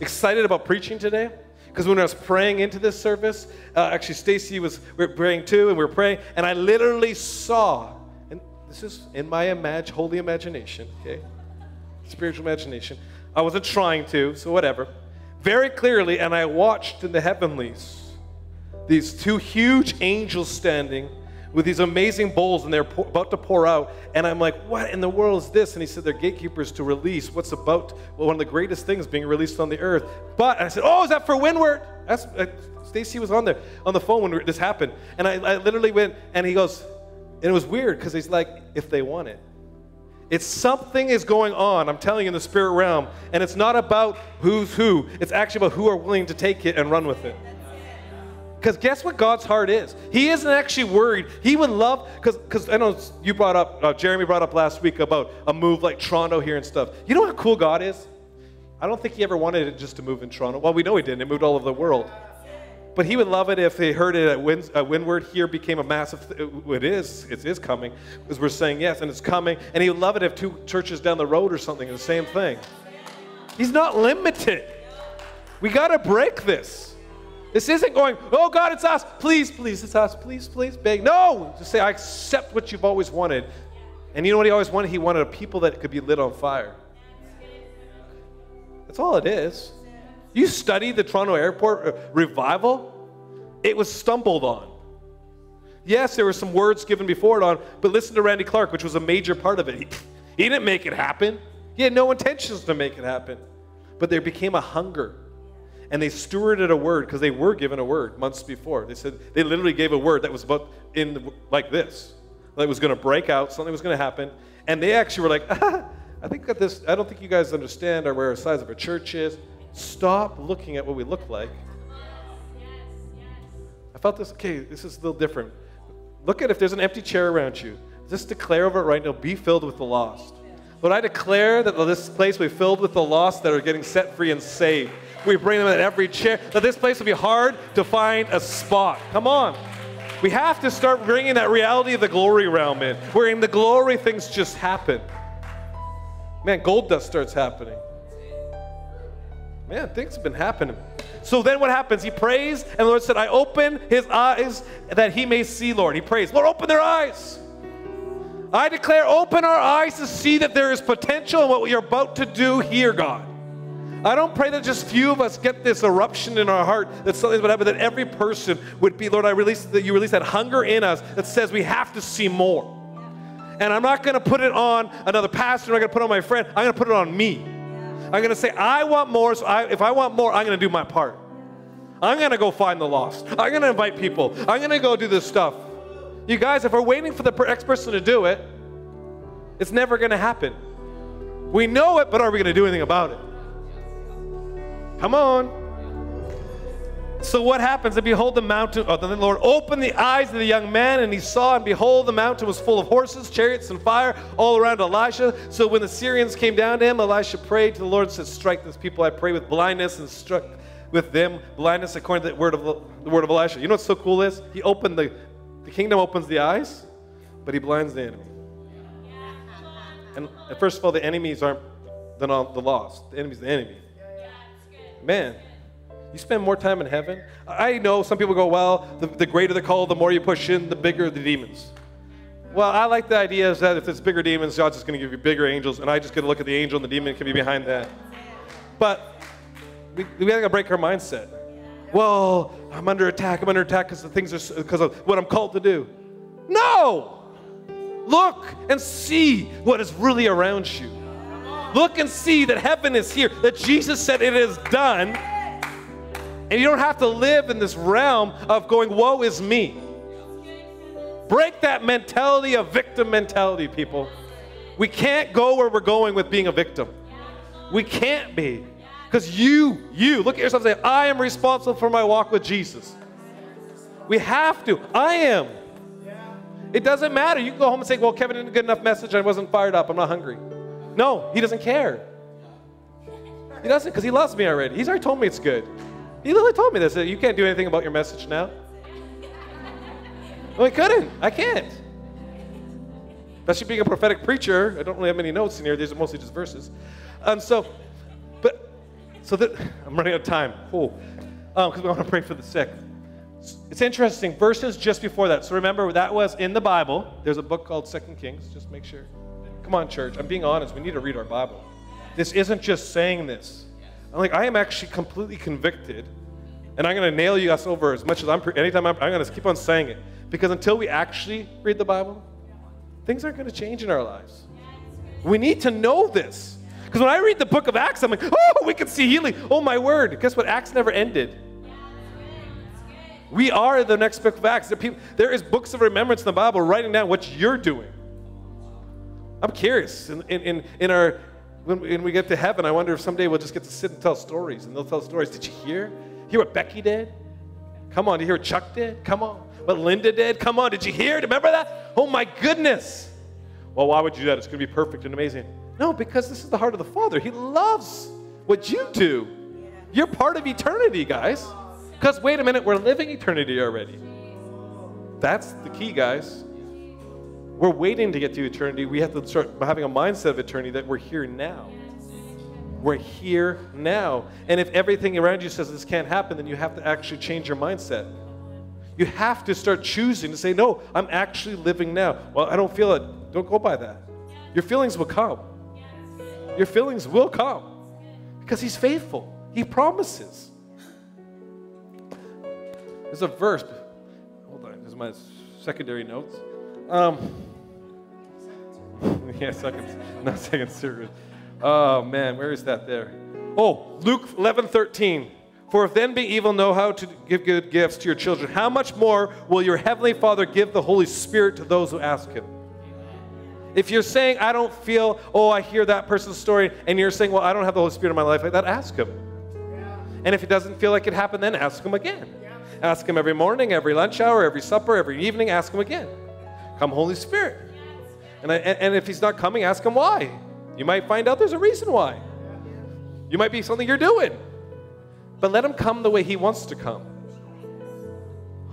excited about preaching today? Because when I was praying into this service, uh, actually Stacy was we were praying too, and we were praying, and I literally saw, and this is in my imag- holy imagination, okay, spiritual imagination. I wasn't trying to, so whatever. Very clearly, and I watched in the heavenlies these two huge angels standing with these amazing bowls and they're pour, about to pour out. And I'm like, what in the world is this? And he said, they're gatekeepers to release what's about well, one of the greatest things being released on the earth. But I said, oh, is that for Windward? That's, uh, Stacy was on there on the phone when this happened. And I, I literally went, and he goes, and it was weird because he's like, if they want it. It's something is going on, I'm telling you, in the spirit realm. And it's not about who's who, it's actually about who are willing to take it and run with it. Because guess what God's heart is? He isn't actually worried. He would love, because I know you brought up, uh, Jeremy brought up last week about a move like Toronto here and stuff. You know how cool God is? I don't think he ever wanted it just to move in Toronto. Well, we know he didn't. It moved all over the world. But he would love it if they heard it at uh, Windward here became a massive, th- it is, it is coming, because we're saying yes, and it's coming. And he would love it if two churches down the road or something, the same thing. He's not limited. We got to break this. This isn't going, oh God, it's us. Please, please, it's us. Please, please, beg. No, just say, I accept what you've always wanted. And you know what he always wanted? He wanted a people that could be lit on fire. That's all it is. You study the Toronto Airport uh, revival, it was stumbled on. Yes, there were some words given before it on, but listen to Randy Clark, which was a major part of it. He, he didn't make it happen. He had no intentions to make it happen. But there became a hunger and they stewarded a word because they were given a word months before. They said they literally gave a word that was about in the, like this, that was going to break out, something was going to happen. And they actually were like, ah, I think that this, I don't think you guys understand or where the size of our church is. Stop looking at what we look like. I felt this, okay, this is a little different. Look at if there's an empty chair around you. Just declare over it right now, be filled with the lost. Lord, I declare that this place will be filled with the lost that are getting set free and saved. We bring them in every chair. That this place will be hard to find a spot. Come on. We have to start bringing that reality of the glory realm in, where in the glory things just happen. Man, gold dust starts happening. Man, things have been happening. So then what happens? He prays, and the Lord said, I open his eyes that he may see, Lord. He prays, Lord, open their eyes. I declare, open our eyes to see that there is potential in what you're about to do here, God. I don't pray that just few of us get this eruption in our heart that something's going happen, that every person would be, Lord, I release that you release that hunger in us that says we have to see more. And I'm not going to put it on another pastor, I'm not going to put it on my friend, I'm going to put it on me. I'm going to say, I want more, so I, if I want more, I'm going to do my part. I'm going to go find the lost. I'm going to invite people. I'm going to go do this stuff. You guys, if we're waiting for the next person to do it, it's never going to happen. We know it, but are we going to do anything about it? Come on. So what happens? And behold, the mountain, oh, the Lord opened the eyes of the young man, and he saw, and behold, the mountain was full of horses, chariots, and fire all around Elisha. So when the Syrians came down to him, Elisha prayed to the Lord said, Strike this people, I pray, with blindness, and struck with them blindness according to the word of the word of Elisha. You know what's so cool is? He opened the the kingdom opens the eyes, but he blinds the enemy. And first of all, the enemies aren't the, the lost. The enemy's the enemy. Man, you spend more time in heaven. I know some people go, well, the, the greater the call, the more you push in, the bigger the demons. Well, I like the idea is that if it's bigger demons, God's just going to give you bigger angels, and I just get to look at the angel, and the demon can be behind that. But we, we got to break our mindset. Well, I'm under attack. I'm under attack because the things are because of what I'm called to do. No. Look and see what is really around you. Look and see that heaven is here, that Jesus said it is done. And you don't have to live in this realm of going, woe is me. Break that mentality of victim mentality, people. We can't go where we're going with being a victim. We can't be. Because you, you, look at yourself and say, I am responsible for my walk with Jesus. We have to. I am. It doesn't matter. You can go home and say, Well, Kevin didn't get enough message. I wasn't fired up. I'm not hungry. No, he doesn't care. He doesn't because he loves me already. He's already told me it's good. He literally told me this. You can't do anything about your message now. No, I couldn't. I can't. That's being a prophetic preacher. I don't really have many notes in here. These are mostly just verses. And so, but, so that, I'm running out of time. Oh, because um, we want to pray for the sick. It's interesting. Verses just before that. So remember, that was in the Bible. There's a book called Second Kings. Just make sure. Come on, church. I'm being honest. We need to read our Bible. This isn't just saying this. I'm like, I am actually completely convicted, and I'm going to nail you guys over as much as I'm. Anytime I'm, I'm going to keep on saying it because until we actually read the Bible, things aren't going to change in our lives. We need to know this. Because when I read the book of Acts, I'm like, oh, we can see healing. Oh, my word. Guess what? Acts never ended. We are the next book of Acts. There, people, there is books of remembrance in the Bible writing down what you're doing. I'm curious. In, in, in our, when, when we get to heaven, I wonder if someday we'll just get to sit and tell stories. And they'll tell stories. Did you hear? Hear what Becky did? Come on. Did you hear what Chuck did? Come on. What Linda did? Come on. Did you hear? Remember that? Oh my goodness. Well, why would you do that? It's going to be perfect and amazing. No, because this is the heart of the Father. He loves what you do. You're part of eternity, guys. Because wait a minute, we're living eternity already. That's the key, guys. We're waiting to get to eternity. We have to start having a mindset of eternity that we're here now. We're here now. And if everything around you says this can't happen, then you have to actually change your mindset. You have to start choosing to say, no, I'm actually living now. Well, I don't feel it. Don't go by that. Your feelings will come. Your feelings will come because He's faithful, He promises. There's a verse. Hold on, this is my secondary notes. Um, yeah, second, not second service. Oh man, where is that there? Oh, Luke 11, 13. For if then be evil know how to give good gifts to your children, how much more will your heavenly Father give the Holy Spirit to those who ask him? If you're saying, I don't feel, oh, I hear that person's story, and you're saying, well, I don't have the Holy Spirit in my life like that, ask him. And if it doesn't feel like it happened, then ask him again. Ask him every morning, every lunch hour, every supper, every evening, ask him again. Come, Holy Spirit. And, I, and if he's not coming, ask him why. You might find out there's a reason why. You might be something you're doing. But let him come the way he wants to come.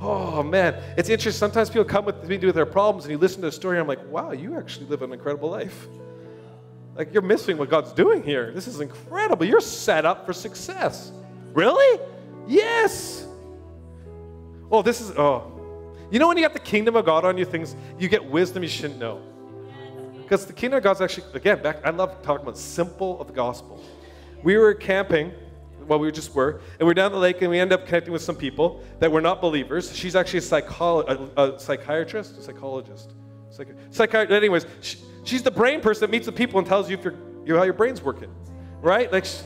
Oh man, it's interesting. Sometimes people come with me with their problems, and you listen to a story, and I'm like, wow, you actually live an incredible life. Like you're missing what God's doing here. This is incredible. You're set up for success. Really? Yes. Oh, this is oh. You know when you have the kingdom of God on you, things you get wisdom you shouldn't know. Because the kingdom of God's actually, again, back, I love talking about simple of the gospel. We were camping well, we just were. And we're down the lake, and we end up connecting with some people that were not believers. She's actually a, psycholo- a, a psychiatrist, a psychologist. Psychi- psychiatrist. Anyways, she, she's the brain person that meets the people and tells you if you're, you know, how your brain's working, right? Like, she,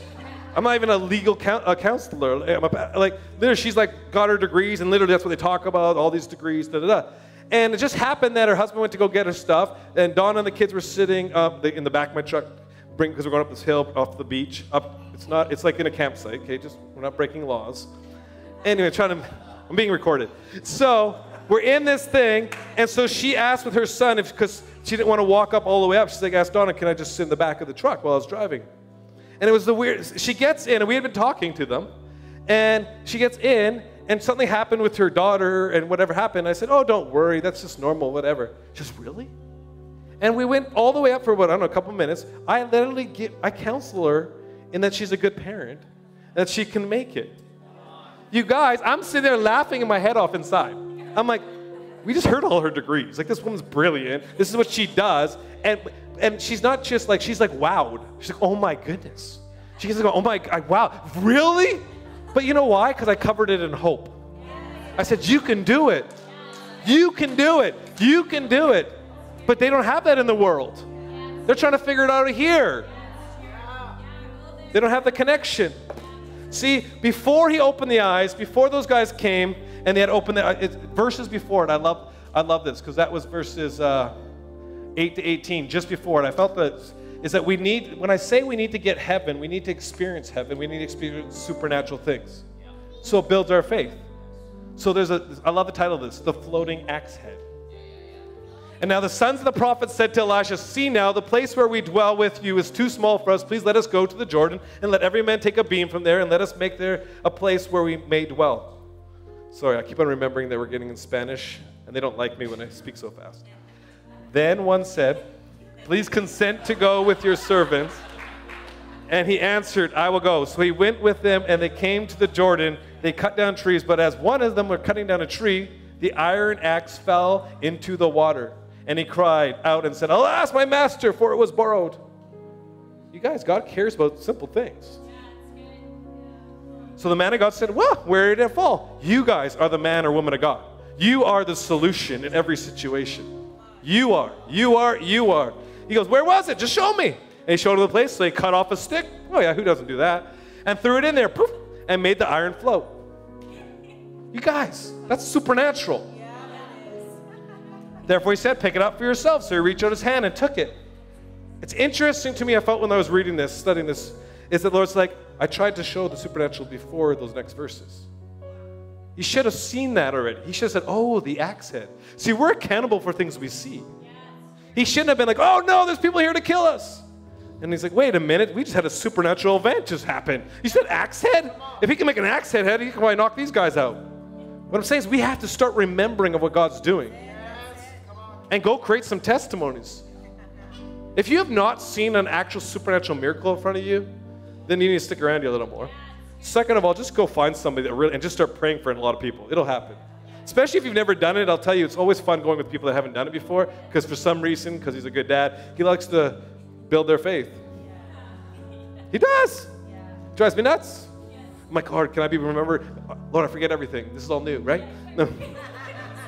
I'm not even a legal count, a counselor. I'm a, like, literally, she's like got her degrees, and literally that's what they talk about, all these degrees, da da da. And it just happened that her husband went to go get her stuff, and Dawn and the kids were sitting up in the back of my truck, because we're going up this hill off the beach, up it's not, it's like in a campsite, okay? Just, we're not breaking laws. Anyway, trying to, I'm being recorded. So, we're in this thing, and so she asked with her son, if because she didn't want to walk up all the way up, she's like, asked Donna, can I just sit in the back of the truck while I was driving? And it was the weird, she gets in, and we had been talking to them, and she gets in, and something happened with her daughter, and whatever happened. I said, oh, don't worry, that's just normal, whatever. She says, really? And we went all the way up for what, I don't know, a couple minutes. I literally get, I counsel her in that she's a good parent, that she can make it. You guys, I'm sitting there laughing in my head off inside. I'm like, we just heard all her degrees. Like, this woman's brilliant. This is what she does. And, and she's not just like, she's like wowed. She's like, oh my goodness. She gets like, oh my, wow, really? But you know why? Because I covered it in hope. I said, you can do it. You can do it. You can do it. But they don't have that in the world. They're trying to figure it out here. They don't have the connection. See, before he opened the eyes, before those guys came and they had opened the it, verses before it, I love, I love this because that was verses uh, 8 to 18, just before it. I felt that is that we need, when I say we need to get heaven, we need to experience heaven, we need to experience supernatural things. So it builds our faith. So there's a, I love the title of this, The Floating Axe Head. And now the sons of the prophets said to Elisha, See now, the place where we dwell with you is too small for us. Please let us go to the Jordan, and let every man take a beam from there, and let us make there a place where we may dwell. Sorry, I keep on remembering that we're getting in Spanish, and they don't like me when I speak so fast. Then one said, Please consent to go with your servants. And he answered, I will go. So he went with them, and they came to the Jordan. They cut down trees, but as one of them were cutting down a tree, the iron axe fell into the water. And he cried out and said, Alas, my master, for it was borrowed. You guys, God cares about simple things. So the man of God said, Well, where did it fall? You guys are the man or woman of God. You are the solution in every situation. You are, you are, you are. He goes, Where was it? Just show me. And he showed him the place, so he cut off a stick. Oh, yeah, who doesn't do that? And threw it in there, poof, and made the iron float. You guys, that's supernatural. Therefore, he said, Pick it up for yourself. So he reached out his hand and took it. It's interesting to me, I felt when I was reading this, studying this, is that Lord's like, I tried to show the supernatural before those next verses. He should have seen that already. He should have said, Oh, the axe head. See, we're accountable for things we see. He shouldn't have been like, Oh, no, there's people here to kill us. And he's like, Wait a minute, we just had a supernatural event just happen. You said axe head? If he can make an axe head head, he can probably knock these guys out. What I'm saying is, we have to start remembering of what God's doing and go create some testimonies. If you have not seen an actual supernatural miracle in front of you, then you need to stick around you a little more. Second of all, just go find somebody that really, and just start praying for a lot of people. It'll happen. Especially if you've never done it, I'll tell you, it's always fun going with people that haven't done it before, because for some reason, because he's a good dad, he likes to build their faith. He does. Drives me nuts. I'm like, Lord, can I be remembered? Lord, I forget everything. This is all new, right? No.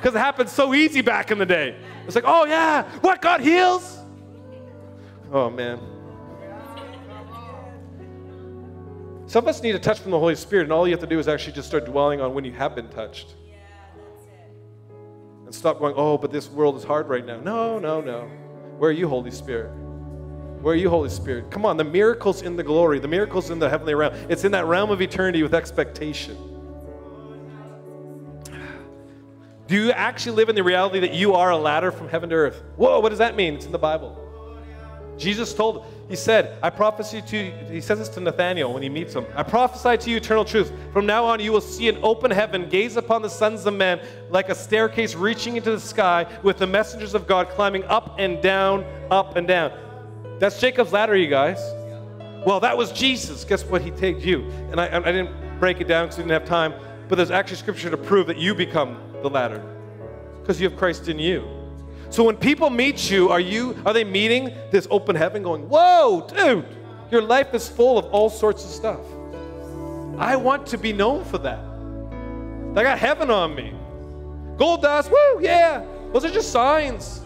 Because it happened so easy back in the day. It's like, oh yeah, what God heals? Oh man. Some of us need a touch from the Holy Spirit, and all you have to do is actually just start dwelling on when you have been touched. And stop going, oh, but this world is hard right now. No, no, no. Where are you, Holy Spirit? Where are you, Holy Spirit? Come on, the miracle's in the glory, the miracle's in the heavenly realm. It's in that realm of eternity with expectation. Do you actually live in the reality that you are a ladder from heaven to earth? Whoa, what does that mean? It's in the Bible. Jesus told, he said, I prophesy to you, he says this to Nathanael when he meets him. I prophesy to you eternal truth. From now on, you will see an open heaven, gaze upon the sons of men like a staircase reaching into the sky with the messengers of God climbing up and down, up and down. That's Jacob's ladder, you guys. Well, that was Jesus. Guess what? He takes you. And I, I didn't break it down because we didn't have time, but there's actually scripture to prove that you become the ladder because you have Christ in you. So when people meet you, are you are they meeting this open heaven going, "Whoa, dude, your life is full of all sorts of stuff." I want to be known for that. I got heaven on me. Gold dust, woo, yeah. Those are just signs.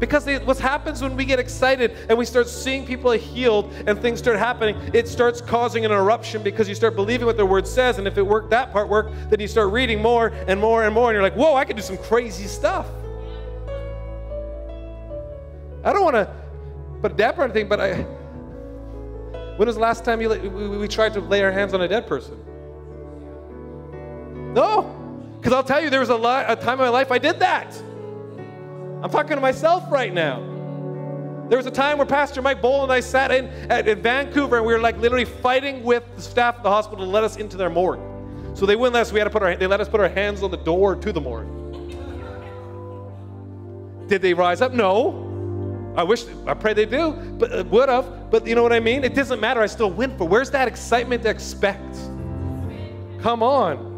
Because what happens when we get excited and we start seeing people healed and things start happening, it starts causing an eruption because you start believing what the word says. And if it worked, that part worked, then you start reading more and more and more. And you're like, whoa, I can do some crazy stuff. I don't want to put a dap or anything, but I. When was the last time you, we, we tried to lay our hands on a dead person? No. Because I'll tell you, there was a, lot, a time in my life I did that. I'm talking to myself right now. There was a time where Pastor Mike Bowl and I sat in at, in Vancouver and we were like literally fighting with the staff of the hospital to let us into their morgue. So they wouldn't let us, we had to put our, they let us put our hands on the door to the morgue. Did they rise up? No. I wish, I pray they do, but uh, would have. But you know what I mean? It doesn't matter. I still win for. Where's that excitement to expect? Come on.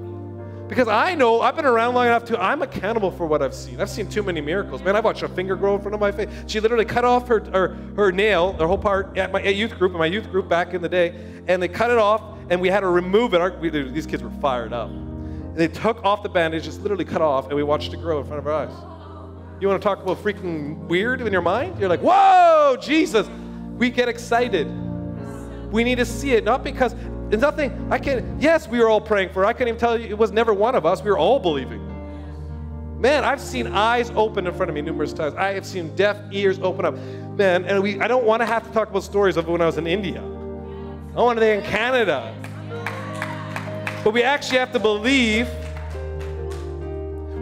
Because I know I've been around long enough to, I'm accountable for what I've seen. I've seen too many miracles. Man, I've watched a finger grow in front of my face. She literally cut off her, her, her nail, her whole part, at my at youth group, in my youth group back in the day, and they cut it off, and we had to remove it. Our, we, these kids were fired up. And they took off the bandage, just literally cut off, and we watched it grow in front of our eyes. You want to talk about freaking weird in your mind? You're like, whoa, Jesus. We get excited. We need to see it, not because there's nothing, I can't, yes, we were all praying for. I can't even tell you, it was never one of us. We were all believing. Man, I've seen eyes open in front of me numerous times. I have seen deaf ears open up. Man, and we, I don't want to have to talk about stories of when I was in India. I want to be in Canada. But we actually have to believe.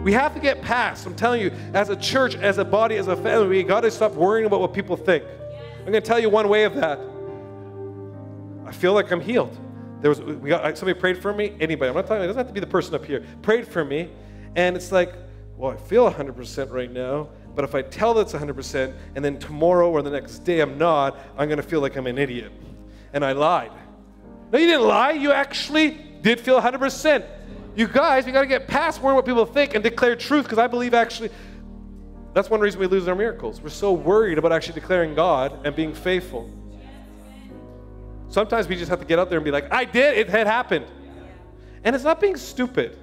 We have to get past. I'm telling you, as a church, as a body, as a family, we got to stop worrying about what people think. I'm going to tell you one way of that. I feel like I'm healed. There was we got somebody prayed for me. Anybody? I'm not talking. It doesn't have to be the person up here. Prayed for me, and it's like, well, I feel 100% right now. But if I tell that's 100%, and then tomorrow or the next day I'm not, I'm going to feel like I'm an idiot, and I lied. No, you didn't lie. You actually did feel 100%. You guys, we got to get past worrying what people think and declare truth because I believe actually that's one reason we lose our miracles. We're so worried about actually declaring God and being faithful. Sometimes we just have to get out there and be like, I did, it had happened. And it's not being stupid.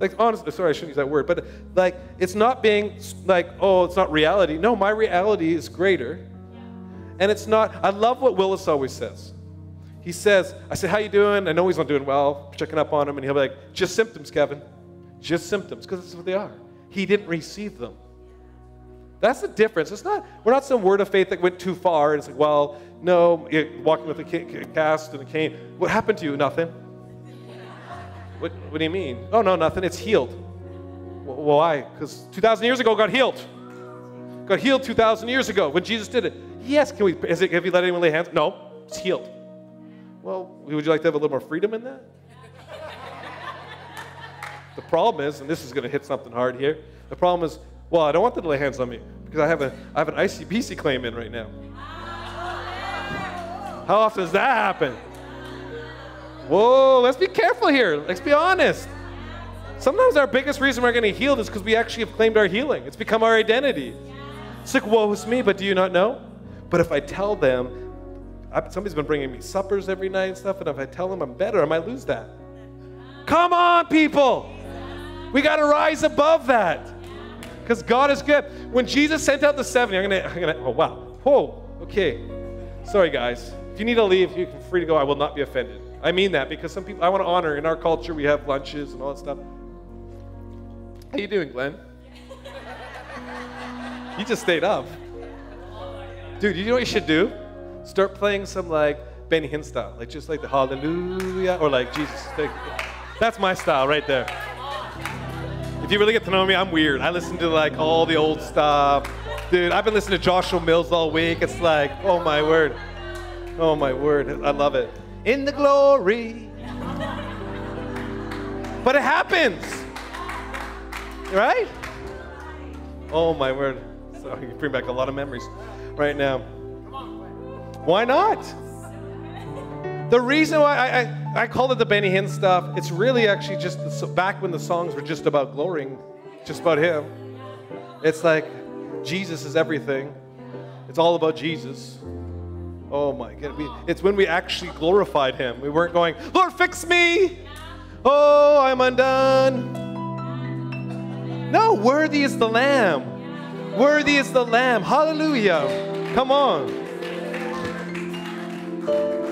Like, honestly, sorry, I shouldn't use that word, but like, it's not being like, oh, it's not reality. No, my reality is greater. And it's not, I love what Willis always says. He says, I say, how you doing? I know he's not doing well, checking up on him, and he'll be like, just symptoms, Kevin. Just symptoms, because that's what they are. He didn't receive them. That's the difference. It's not, we're not some word of faith that went too far and it's like, well, no, walking with a cast and a cane. What happened to you? Nothing. What, what do you mean? Oh, no, nothing. It's healed. Why? Because 2,000 years ago, got healed. Got healed 2,000 years ago when Jesus did it. Yes, can we, is it, have you let anyone lay hands? No, it's healed. Well, would you like to have a little more freedom in that? the problem is, and this is going to hit something hard here, the problem is well, I don't want them to lay hands on me because I have, a, I have an ICBC claim in right now. How often does that happen? Whoa, let's be careful here. Let's be honest. Sometimes our biggest reason we're getting healed is because we actually have claimed our healing. It's become our identity. It's like, woe is me, but do you not know? But if I tell them, somebody's been bringing me suppers every night and stuff, and if I tell them I'm better, I might lose that. Come on, people. We got to rise above that because God is good. When Jesus sent out the 70, I'm I'm gonna, oh wow, whoa, okay. Sorry guys, If you need to leave, you can free to go. I will not be offended. I mean that because some people I want to honor. In our culture, we have lunches and all that stuff. How you doing, Glenn? you just stayed up. Dude, you know what you should do? Start playing some like Benny Hinn style, like just like the Hallelujah or like Jesus. That's my style right there. If you really get to know me, I'm weird. I listen to like all the old stuff. Dude, I've been listening to Joshua Mills all week. It's like, oh my word. Oh my word. I love it. In the glory. But it happens. Right? Oh my word. So you bring back a lot of memories right now. Why not? The reason why I, I, I it the Benny Hinn stuff, it's really actually just the, back when the songs were just about glorying, just about Him. It's like Jesus is everything. It's all about Jesus. Oh my God. It's when we actually glorified Him. We weren't going, Lord, fix me. Oh, I'm undone. No, worthy is the Lamb. Worthy is the Lamb. Hallelujah. Come on.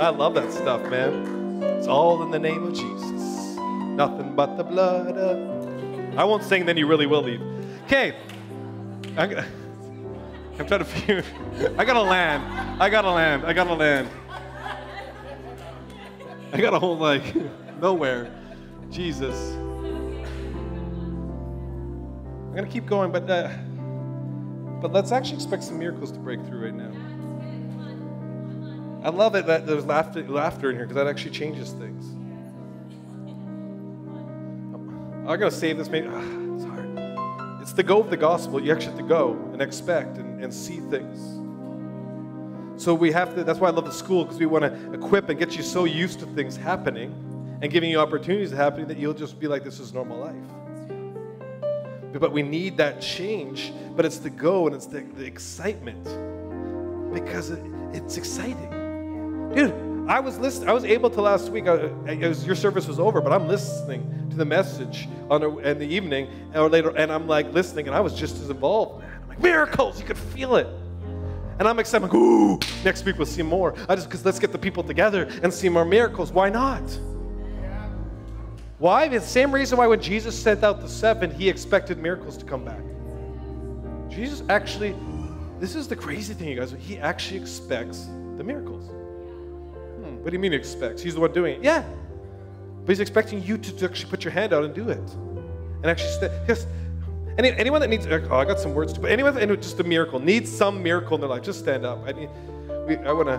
I love that stuff, man. It's all in the name of Jesus. Nothing but the blood of. I won't sing, then you really will leave. Okay. I'm, trying to figure. I gotta land. I gotta land. I gotta land. I got a whole like nowhere. Jesus. I'm gonna keep going, but uh, but let's actually expect some miracles to break through right now. I love it that there's laughter, laughter in here because that actually changes things. Going to save this. Maybe it's the go of the gospel. You actually have to go and expect and, and see things. So we have to. That's why I love the school because we want to equip and get you so used to things happening and giving you opportunities happening that you'll just be like, "This is normal life." But we need that change. But it's the go and it's the, the excitement because it, it's exciting. Dude, I was listening. I was able to last week. Uh, was, your service was over, but I'm listening to the message on the, in the evening or later, and I'm like listening, and I was just as involved. Man, I'm like miracles. You could feel it. And I'm excited. I'm like, ooh, next week we'll see more. I just because let's get the people together and see more miracles. Why not? Why? The same reason why when Jesus sent out the seven, he expected miracles to come back. Jesus actually, this is the crazy thing, you guys. He actually expects the miracles. What do you mean he expects? He's the one doing it. Yeah. But he's expecting you to, to actually put your hand out and do it. And actually, st- yes. Any, anyone that needs, oh, I got some words to, but anyone that just a miracle, needs some miracle in their life, just stand up. I need, we, I want to,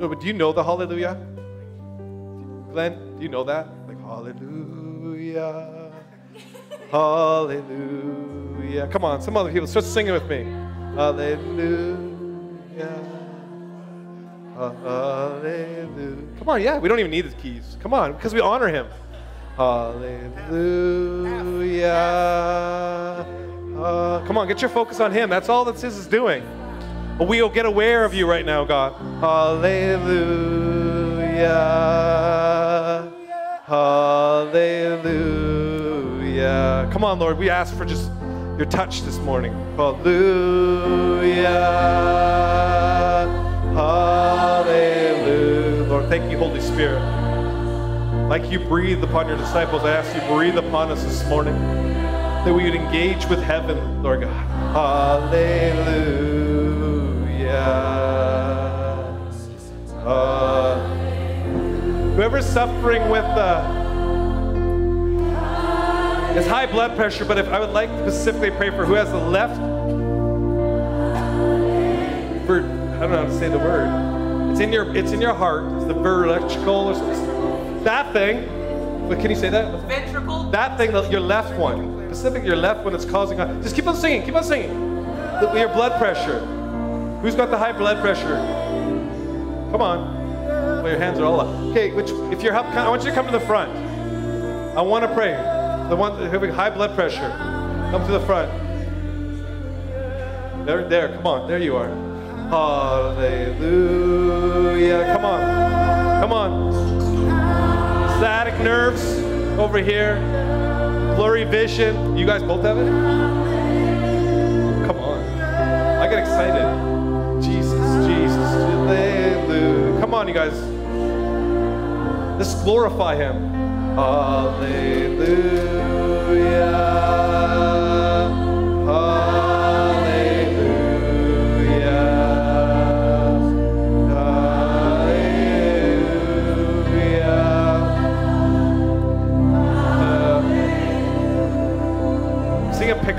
no, but do you know the hallelujah? Glenn, do you know that? Like, hallelujah, hallelujah. Come on, some other people, start singing with me. Hallelujah. Hallelujah. Come on, yeah, we don't even need the keys. Come on, because we honor him. Hallelujah. Uh, come on, get your focus on him. That's all that this is doing. We'll get aware of you right now, God. Hallelujah. Hallelujah. Come on, Lord, we ask for just your touch this morning. Hallelujah. Hallelujah. Lord, thank you, Holy Spirit. Like you breathed upon your disciples, I ask you breathe upon us this morning. That we would engage with heaven, Lord God. Hallelujah. Uh, whoever's suffering with uh, is high blood pressure, but if I would like to specifically pray for who has the left for I don't know how to say the word. It's in your it's in your heart. It's the electrical or something. That thing. But can you say that? Ventricle. That thing, your left one. Specific, your left one that's causing. Just keep on singing. Keep on singing. Your blood pressure. Who's got the high blood pressure? Come on. Well, your hands are all up. Okay, which if you're up I want you to come to the front. I want to pray. The one having high blood pressure, come to the front. There, there. Come on. There you are. Hallelujah. Come on. Come on. Sciatic nerves over here. Blurry vision. You guys both have it? Come on. I get excited. Jesus, Jesus. Hallelujah. Come on, you guys. Let's glorify him. Hallelujah.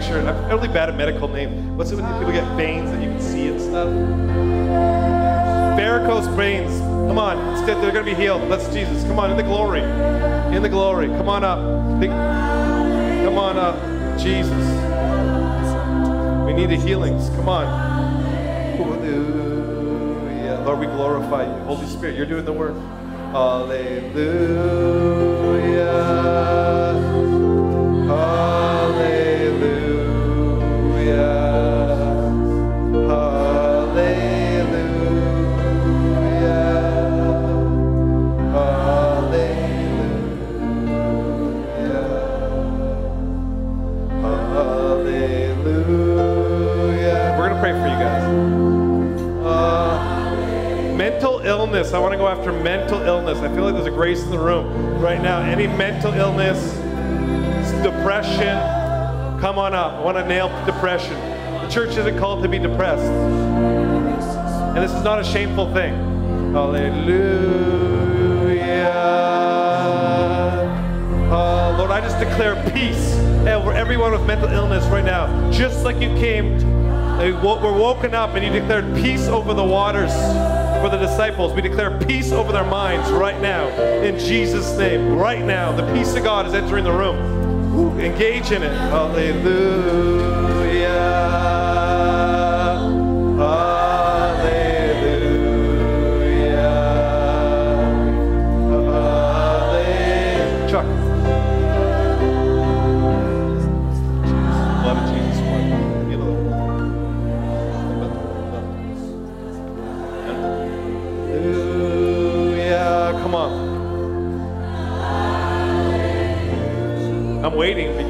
Picture. I'm really bad at medical name. What's it when people get veins that you can see and stuff? Varicose veins. Come on, they're going to be healed. Let's Jesus. Come on, in the glory. In the glory. Come on up. Come on up. Jesus. We need the healings. Come on. Hallelujah. Lord, we glorify you. Holy Spirit, you're doing the work. Hallelujah. Illness. I want to go after mental illness. I feel like there's a grace in the room right now. Any mental illness, depression, come on up. I want to nail depression. The church isn't called to be depressed. And this is not a shameful thing. Hallelujah. Uh, Lord, I just declare peace over everyone with mental illness right now. Just like you came, uh, we're woken up and you declared peace over the waters for the disciples. We declare peace over their minds right now in Jesus' name. Right now, the peace of God is entering the room. Engage in it. Hallelujah.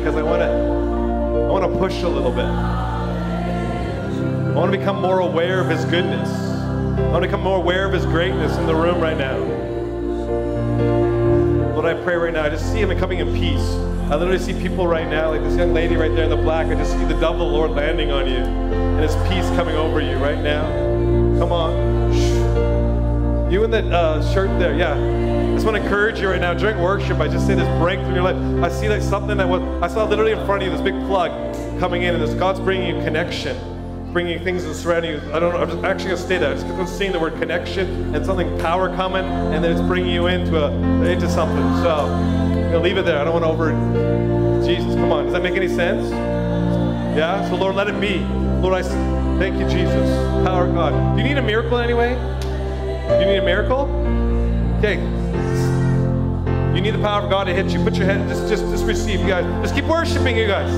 Because I want to I want to push a little bit. I want to become more aware of his goodness. I want to become more aware of his greatness in the room right now. Lord, I pray right now. I just see him coming in peace. I literally see people right now, like this young lady right there in the black. I just see the the Lord landing on you and his peace coming over you right now. Come on. You in that uh, shirt there, yeah. I just want to encourage you right now during worship. I just see this breakthrough in your life. I see like something that was, I saw literally in front of you this big plug coming in, and this God's bringing you connection, bringing things and surrounding you. I don't know. I'm just actually gonna say that. I'm just seeing the word connection and something power coming, and then it's bringing you into a into something. So I'm gonna leave it there. I don't want to over. Jesus, come on. Does that make any sense? Yeah. So Lord, let it be. Lord, I thank you, Jesus. Power of God. Do you need a miracle anyway? You need a miracle? Okay. You need the power of God to hit you. Put your head, just, just, just receive, you guys. Just keep worshiping, you guys.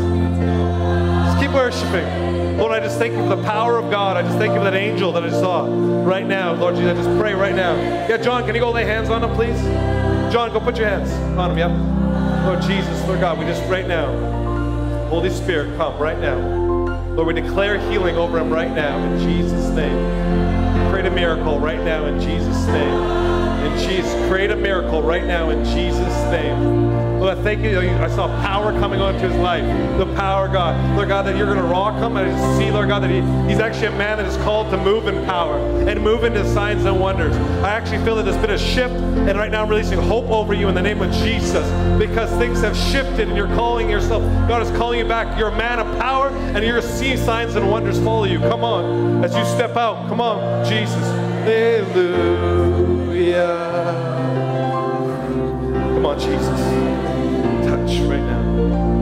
Just keep worshiping. Lord, I just thank you for the power of God. I just thank you for that angel that I saw right now. Lord Jesus, I just pray right now. Yeah, John, can you go lay hands on him, please? John, go put your hands on him, yep. Lord Jesus, Lord God, we just right now. Holy Spirit, come right now. Lord, we declare healing over him right now in Jesus' name. Create a miracle right now in Jesus' name. In Jesus, create a miracle right now in Jesus' name. Lord, I thank you. I saw power coming onto his life. Power, God. Lord God, that you're going to rock him. I just see, Lord God, that he, he's actually a man that is called to move in power and move into signs and wonders. I actually feel that there's been a shift, and right now I'm releasing hope over you in the name of Jesus because things have shifted and you're calling yourself. God is calling you back. You're a man of power, and you're going to see signs and wonders follow you. Come on. As you step out, come on, Jesus. Hallelujah. Come on, Jesus. Touch right now.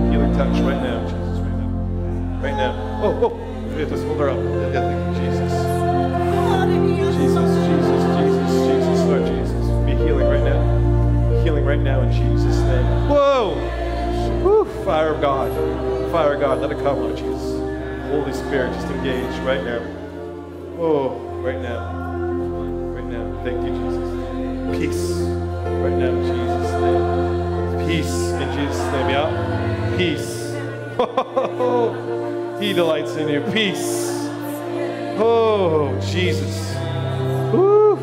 Touch right now, Jesus. Right now. Right now. Oh, whoa. Yeah, just hold her up. Yeah, Jesus. Jesus, Jesus, Jesus, Jesus, Lord Jesus. Be healing right now. Be Healing right now in Jesus' name. Whoa! Woo! Fire of God. Fire of God. Let it come, Lord Jesus. Holy Spirit, just engage right now. Oh, right now. Right now. Thank you, Jesus. Peace. Right now, Jesus' name. Peace in Jesus' name. Yeah. Peace. he delights in you. Peace. Oh, Jesus. Woo.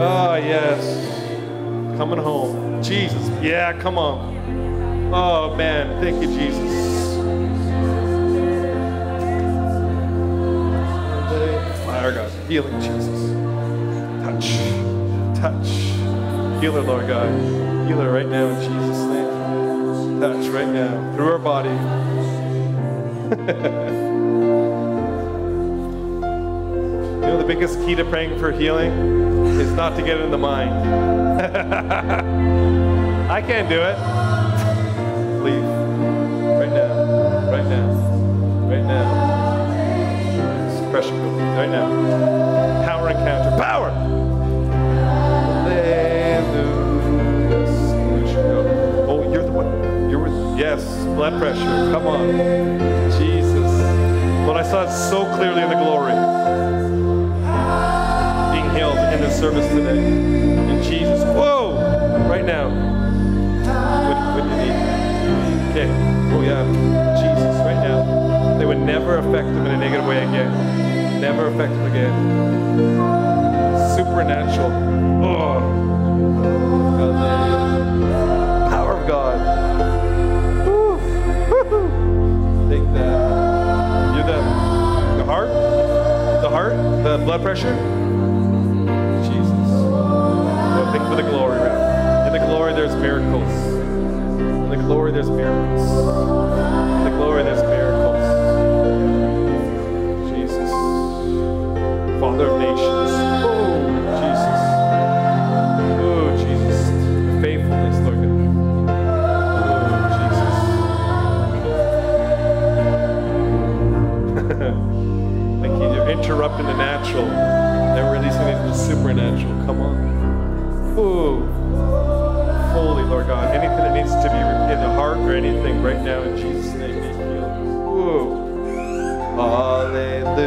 Oh, yes. Coming home. Jesus. Yeah, come on. Oh, man. Thank you, Jesus. Fire, God. Healing, Jesus. Touch. Touch. Healer, Lord God. Healer right now Jesus'. Touch right now through our body. you know the biggest key to praying for healing is not to get in the mind. I can't do it. Leave. Right now. Right now. Right now. Pressure. Right now. Power encounter. Power! Yes. Blood pressure. Come on. Jesus. Lord, I saw it so clearly in the glory. Being healed in the service today. In Jesus. Whoa! Right now. What, what do you need? Okay. Oh, yeah. Jesus, right now. They would never affect them in a negative way again. Never affect them again. Supernatural. Oh. Heart? The blood pressure? Jesus. Oh, thank for the glory, right? In the glory, there's miracles. In the glory, there's miracles. In the glory, there's miracles. Jesus. Father of nations. You. You're interrupting the natural and releasing it into the supernatural. Come on. Ooh. Holy Lord God. Anything that needs to be in the heart or anything right now in Jesus' name be healed. Ooh. Hallelujah.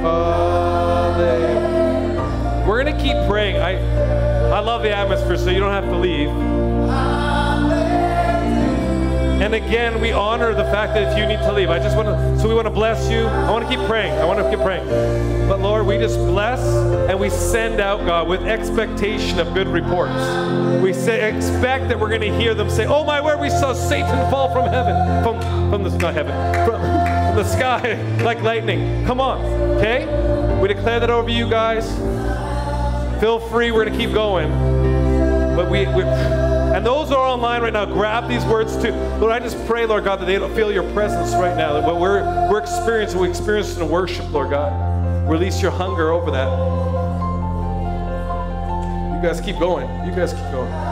Hallelujah. We're gonna keep praying. I I love the atmosphere, so you don't have to leave. And again, we honor the fact that if you need to leave, I just want to, so we want to bless you. I want to keep praying. I want to keep praying. But Lord, we just bless and we send out, God, with expectation of good reports. We say, expect that we're going to hear them say, Oh my word, we saw Satan fall from heaven, from, from the, not heaven, from, from the sky like lightning. Come on, okay? We declare that over you guys. Feel free, we're going to keep going. But we, we and those are online right now, grab these words too. Lord, I just pray, Lord God, that they don't feel your presence right now. That we're, we're experiencing, we experience in worship, Lord God. Release your hunger over that. You guys keep going. You guys keep going.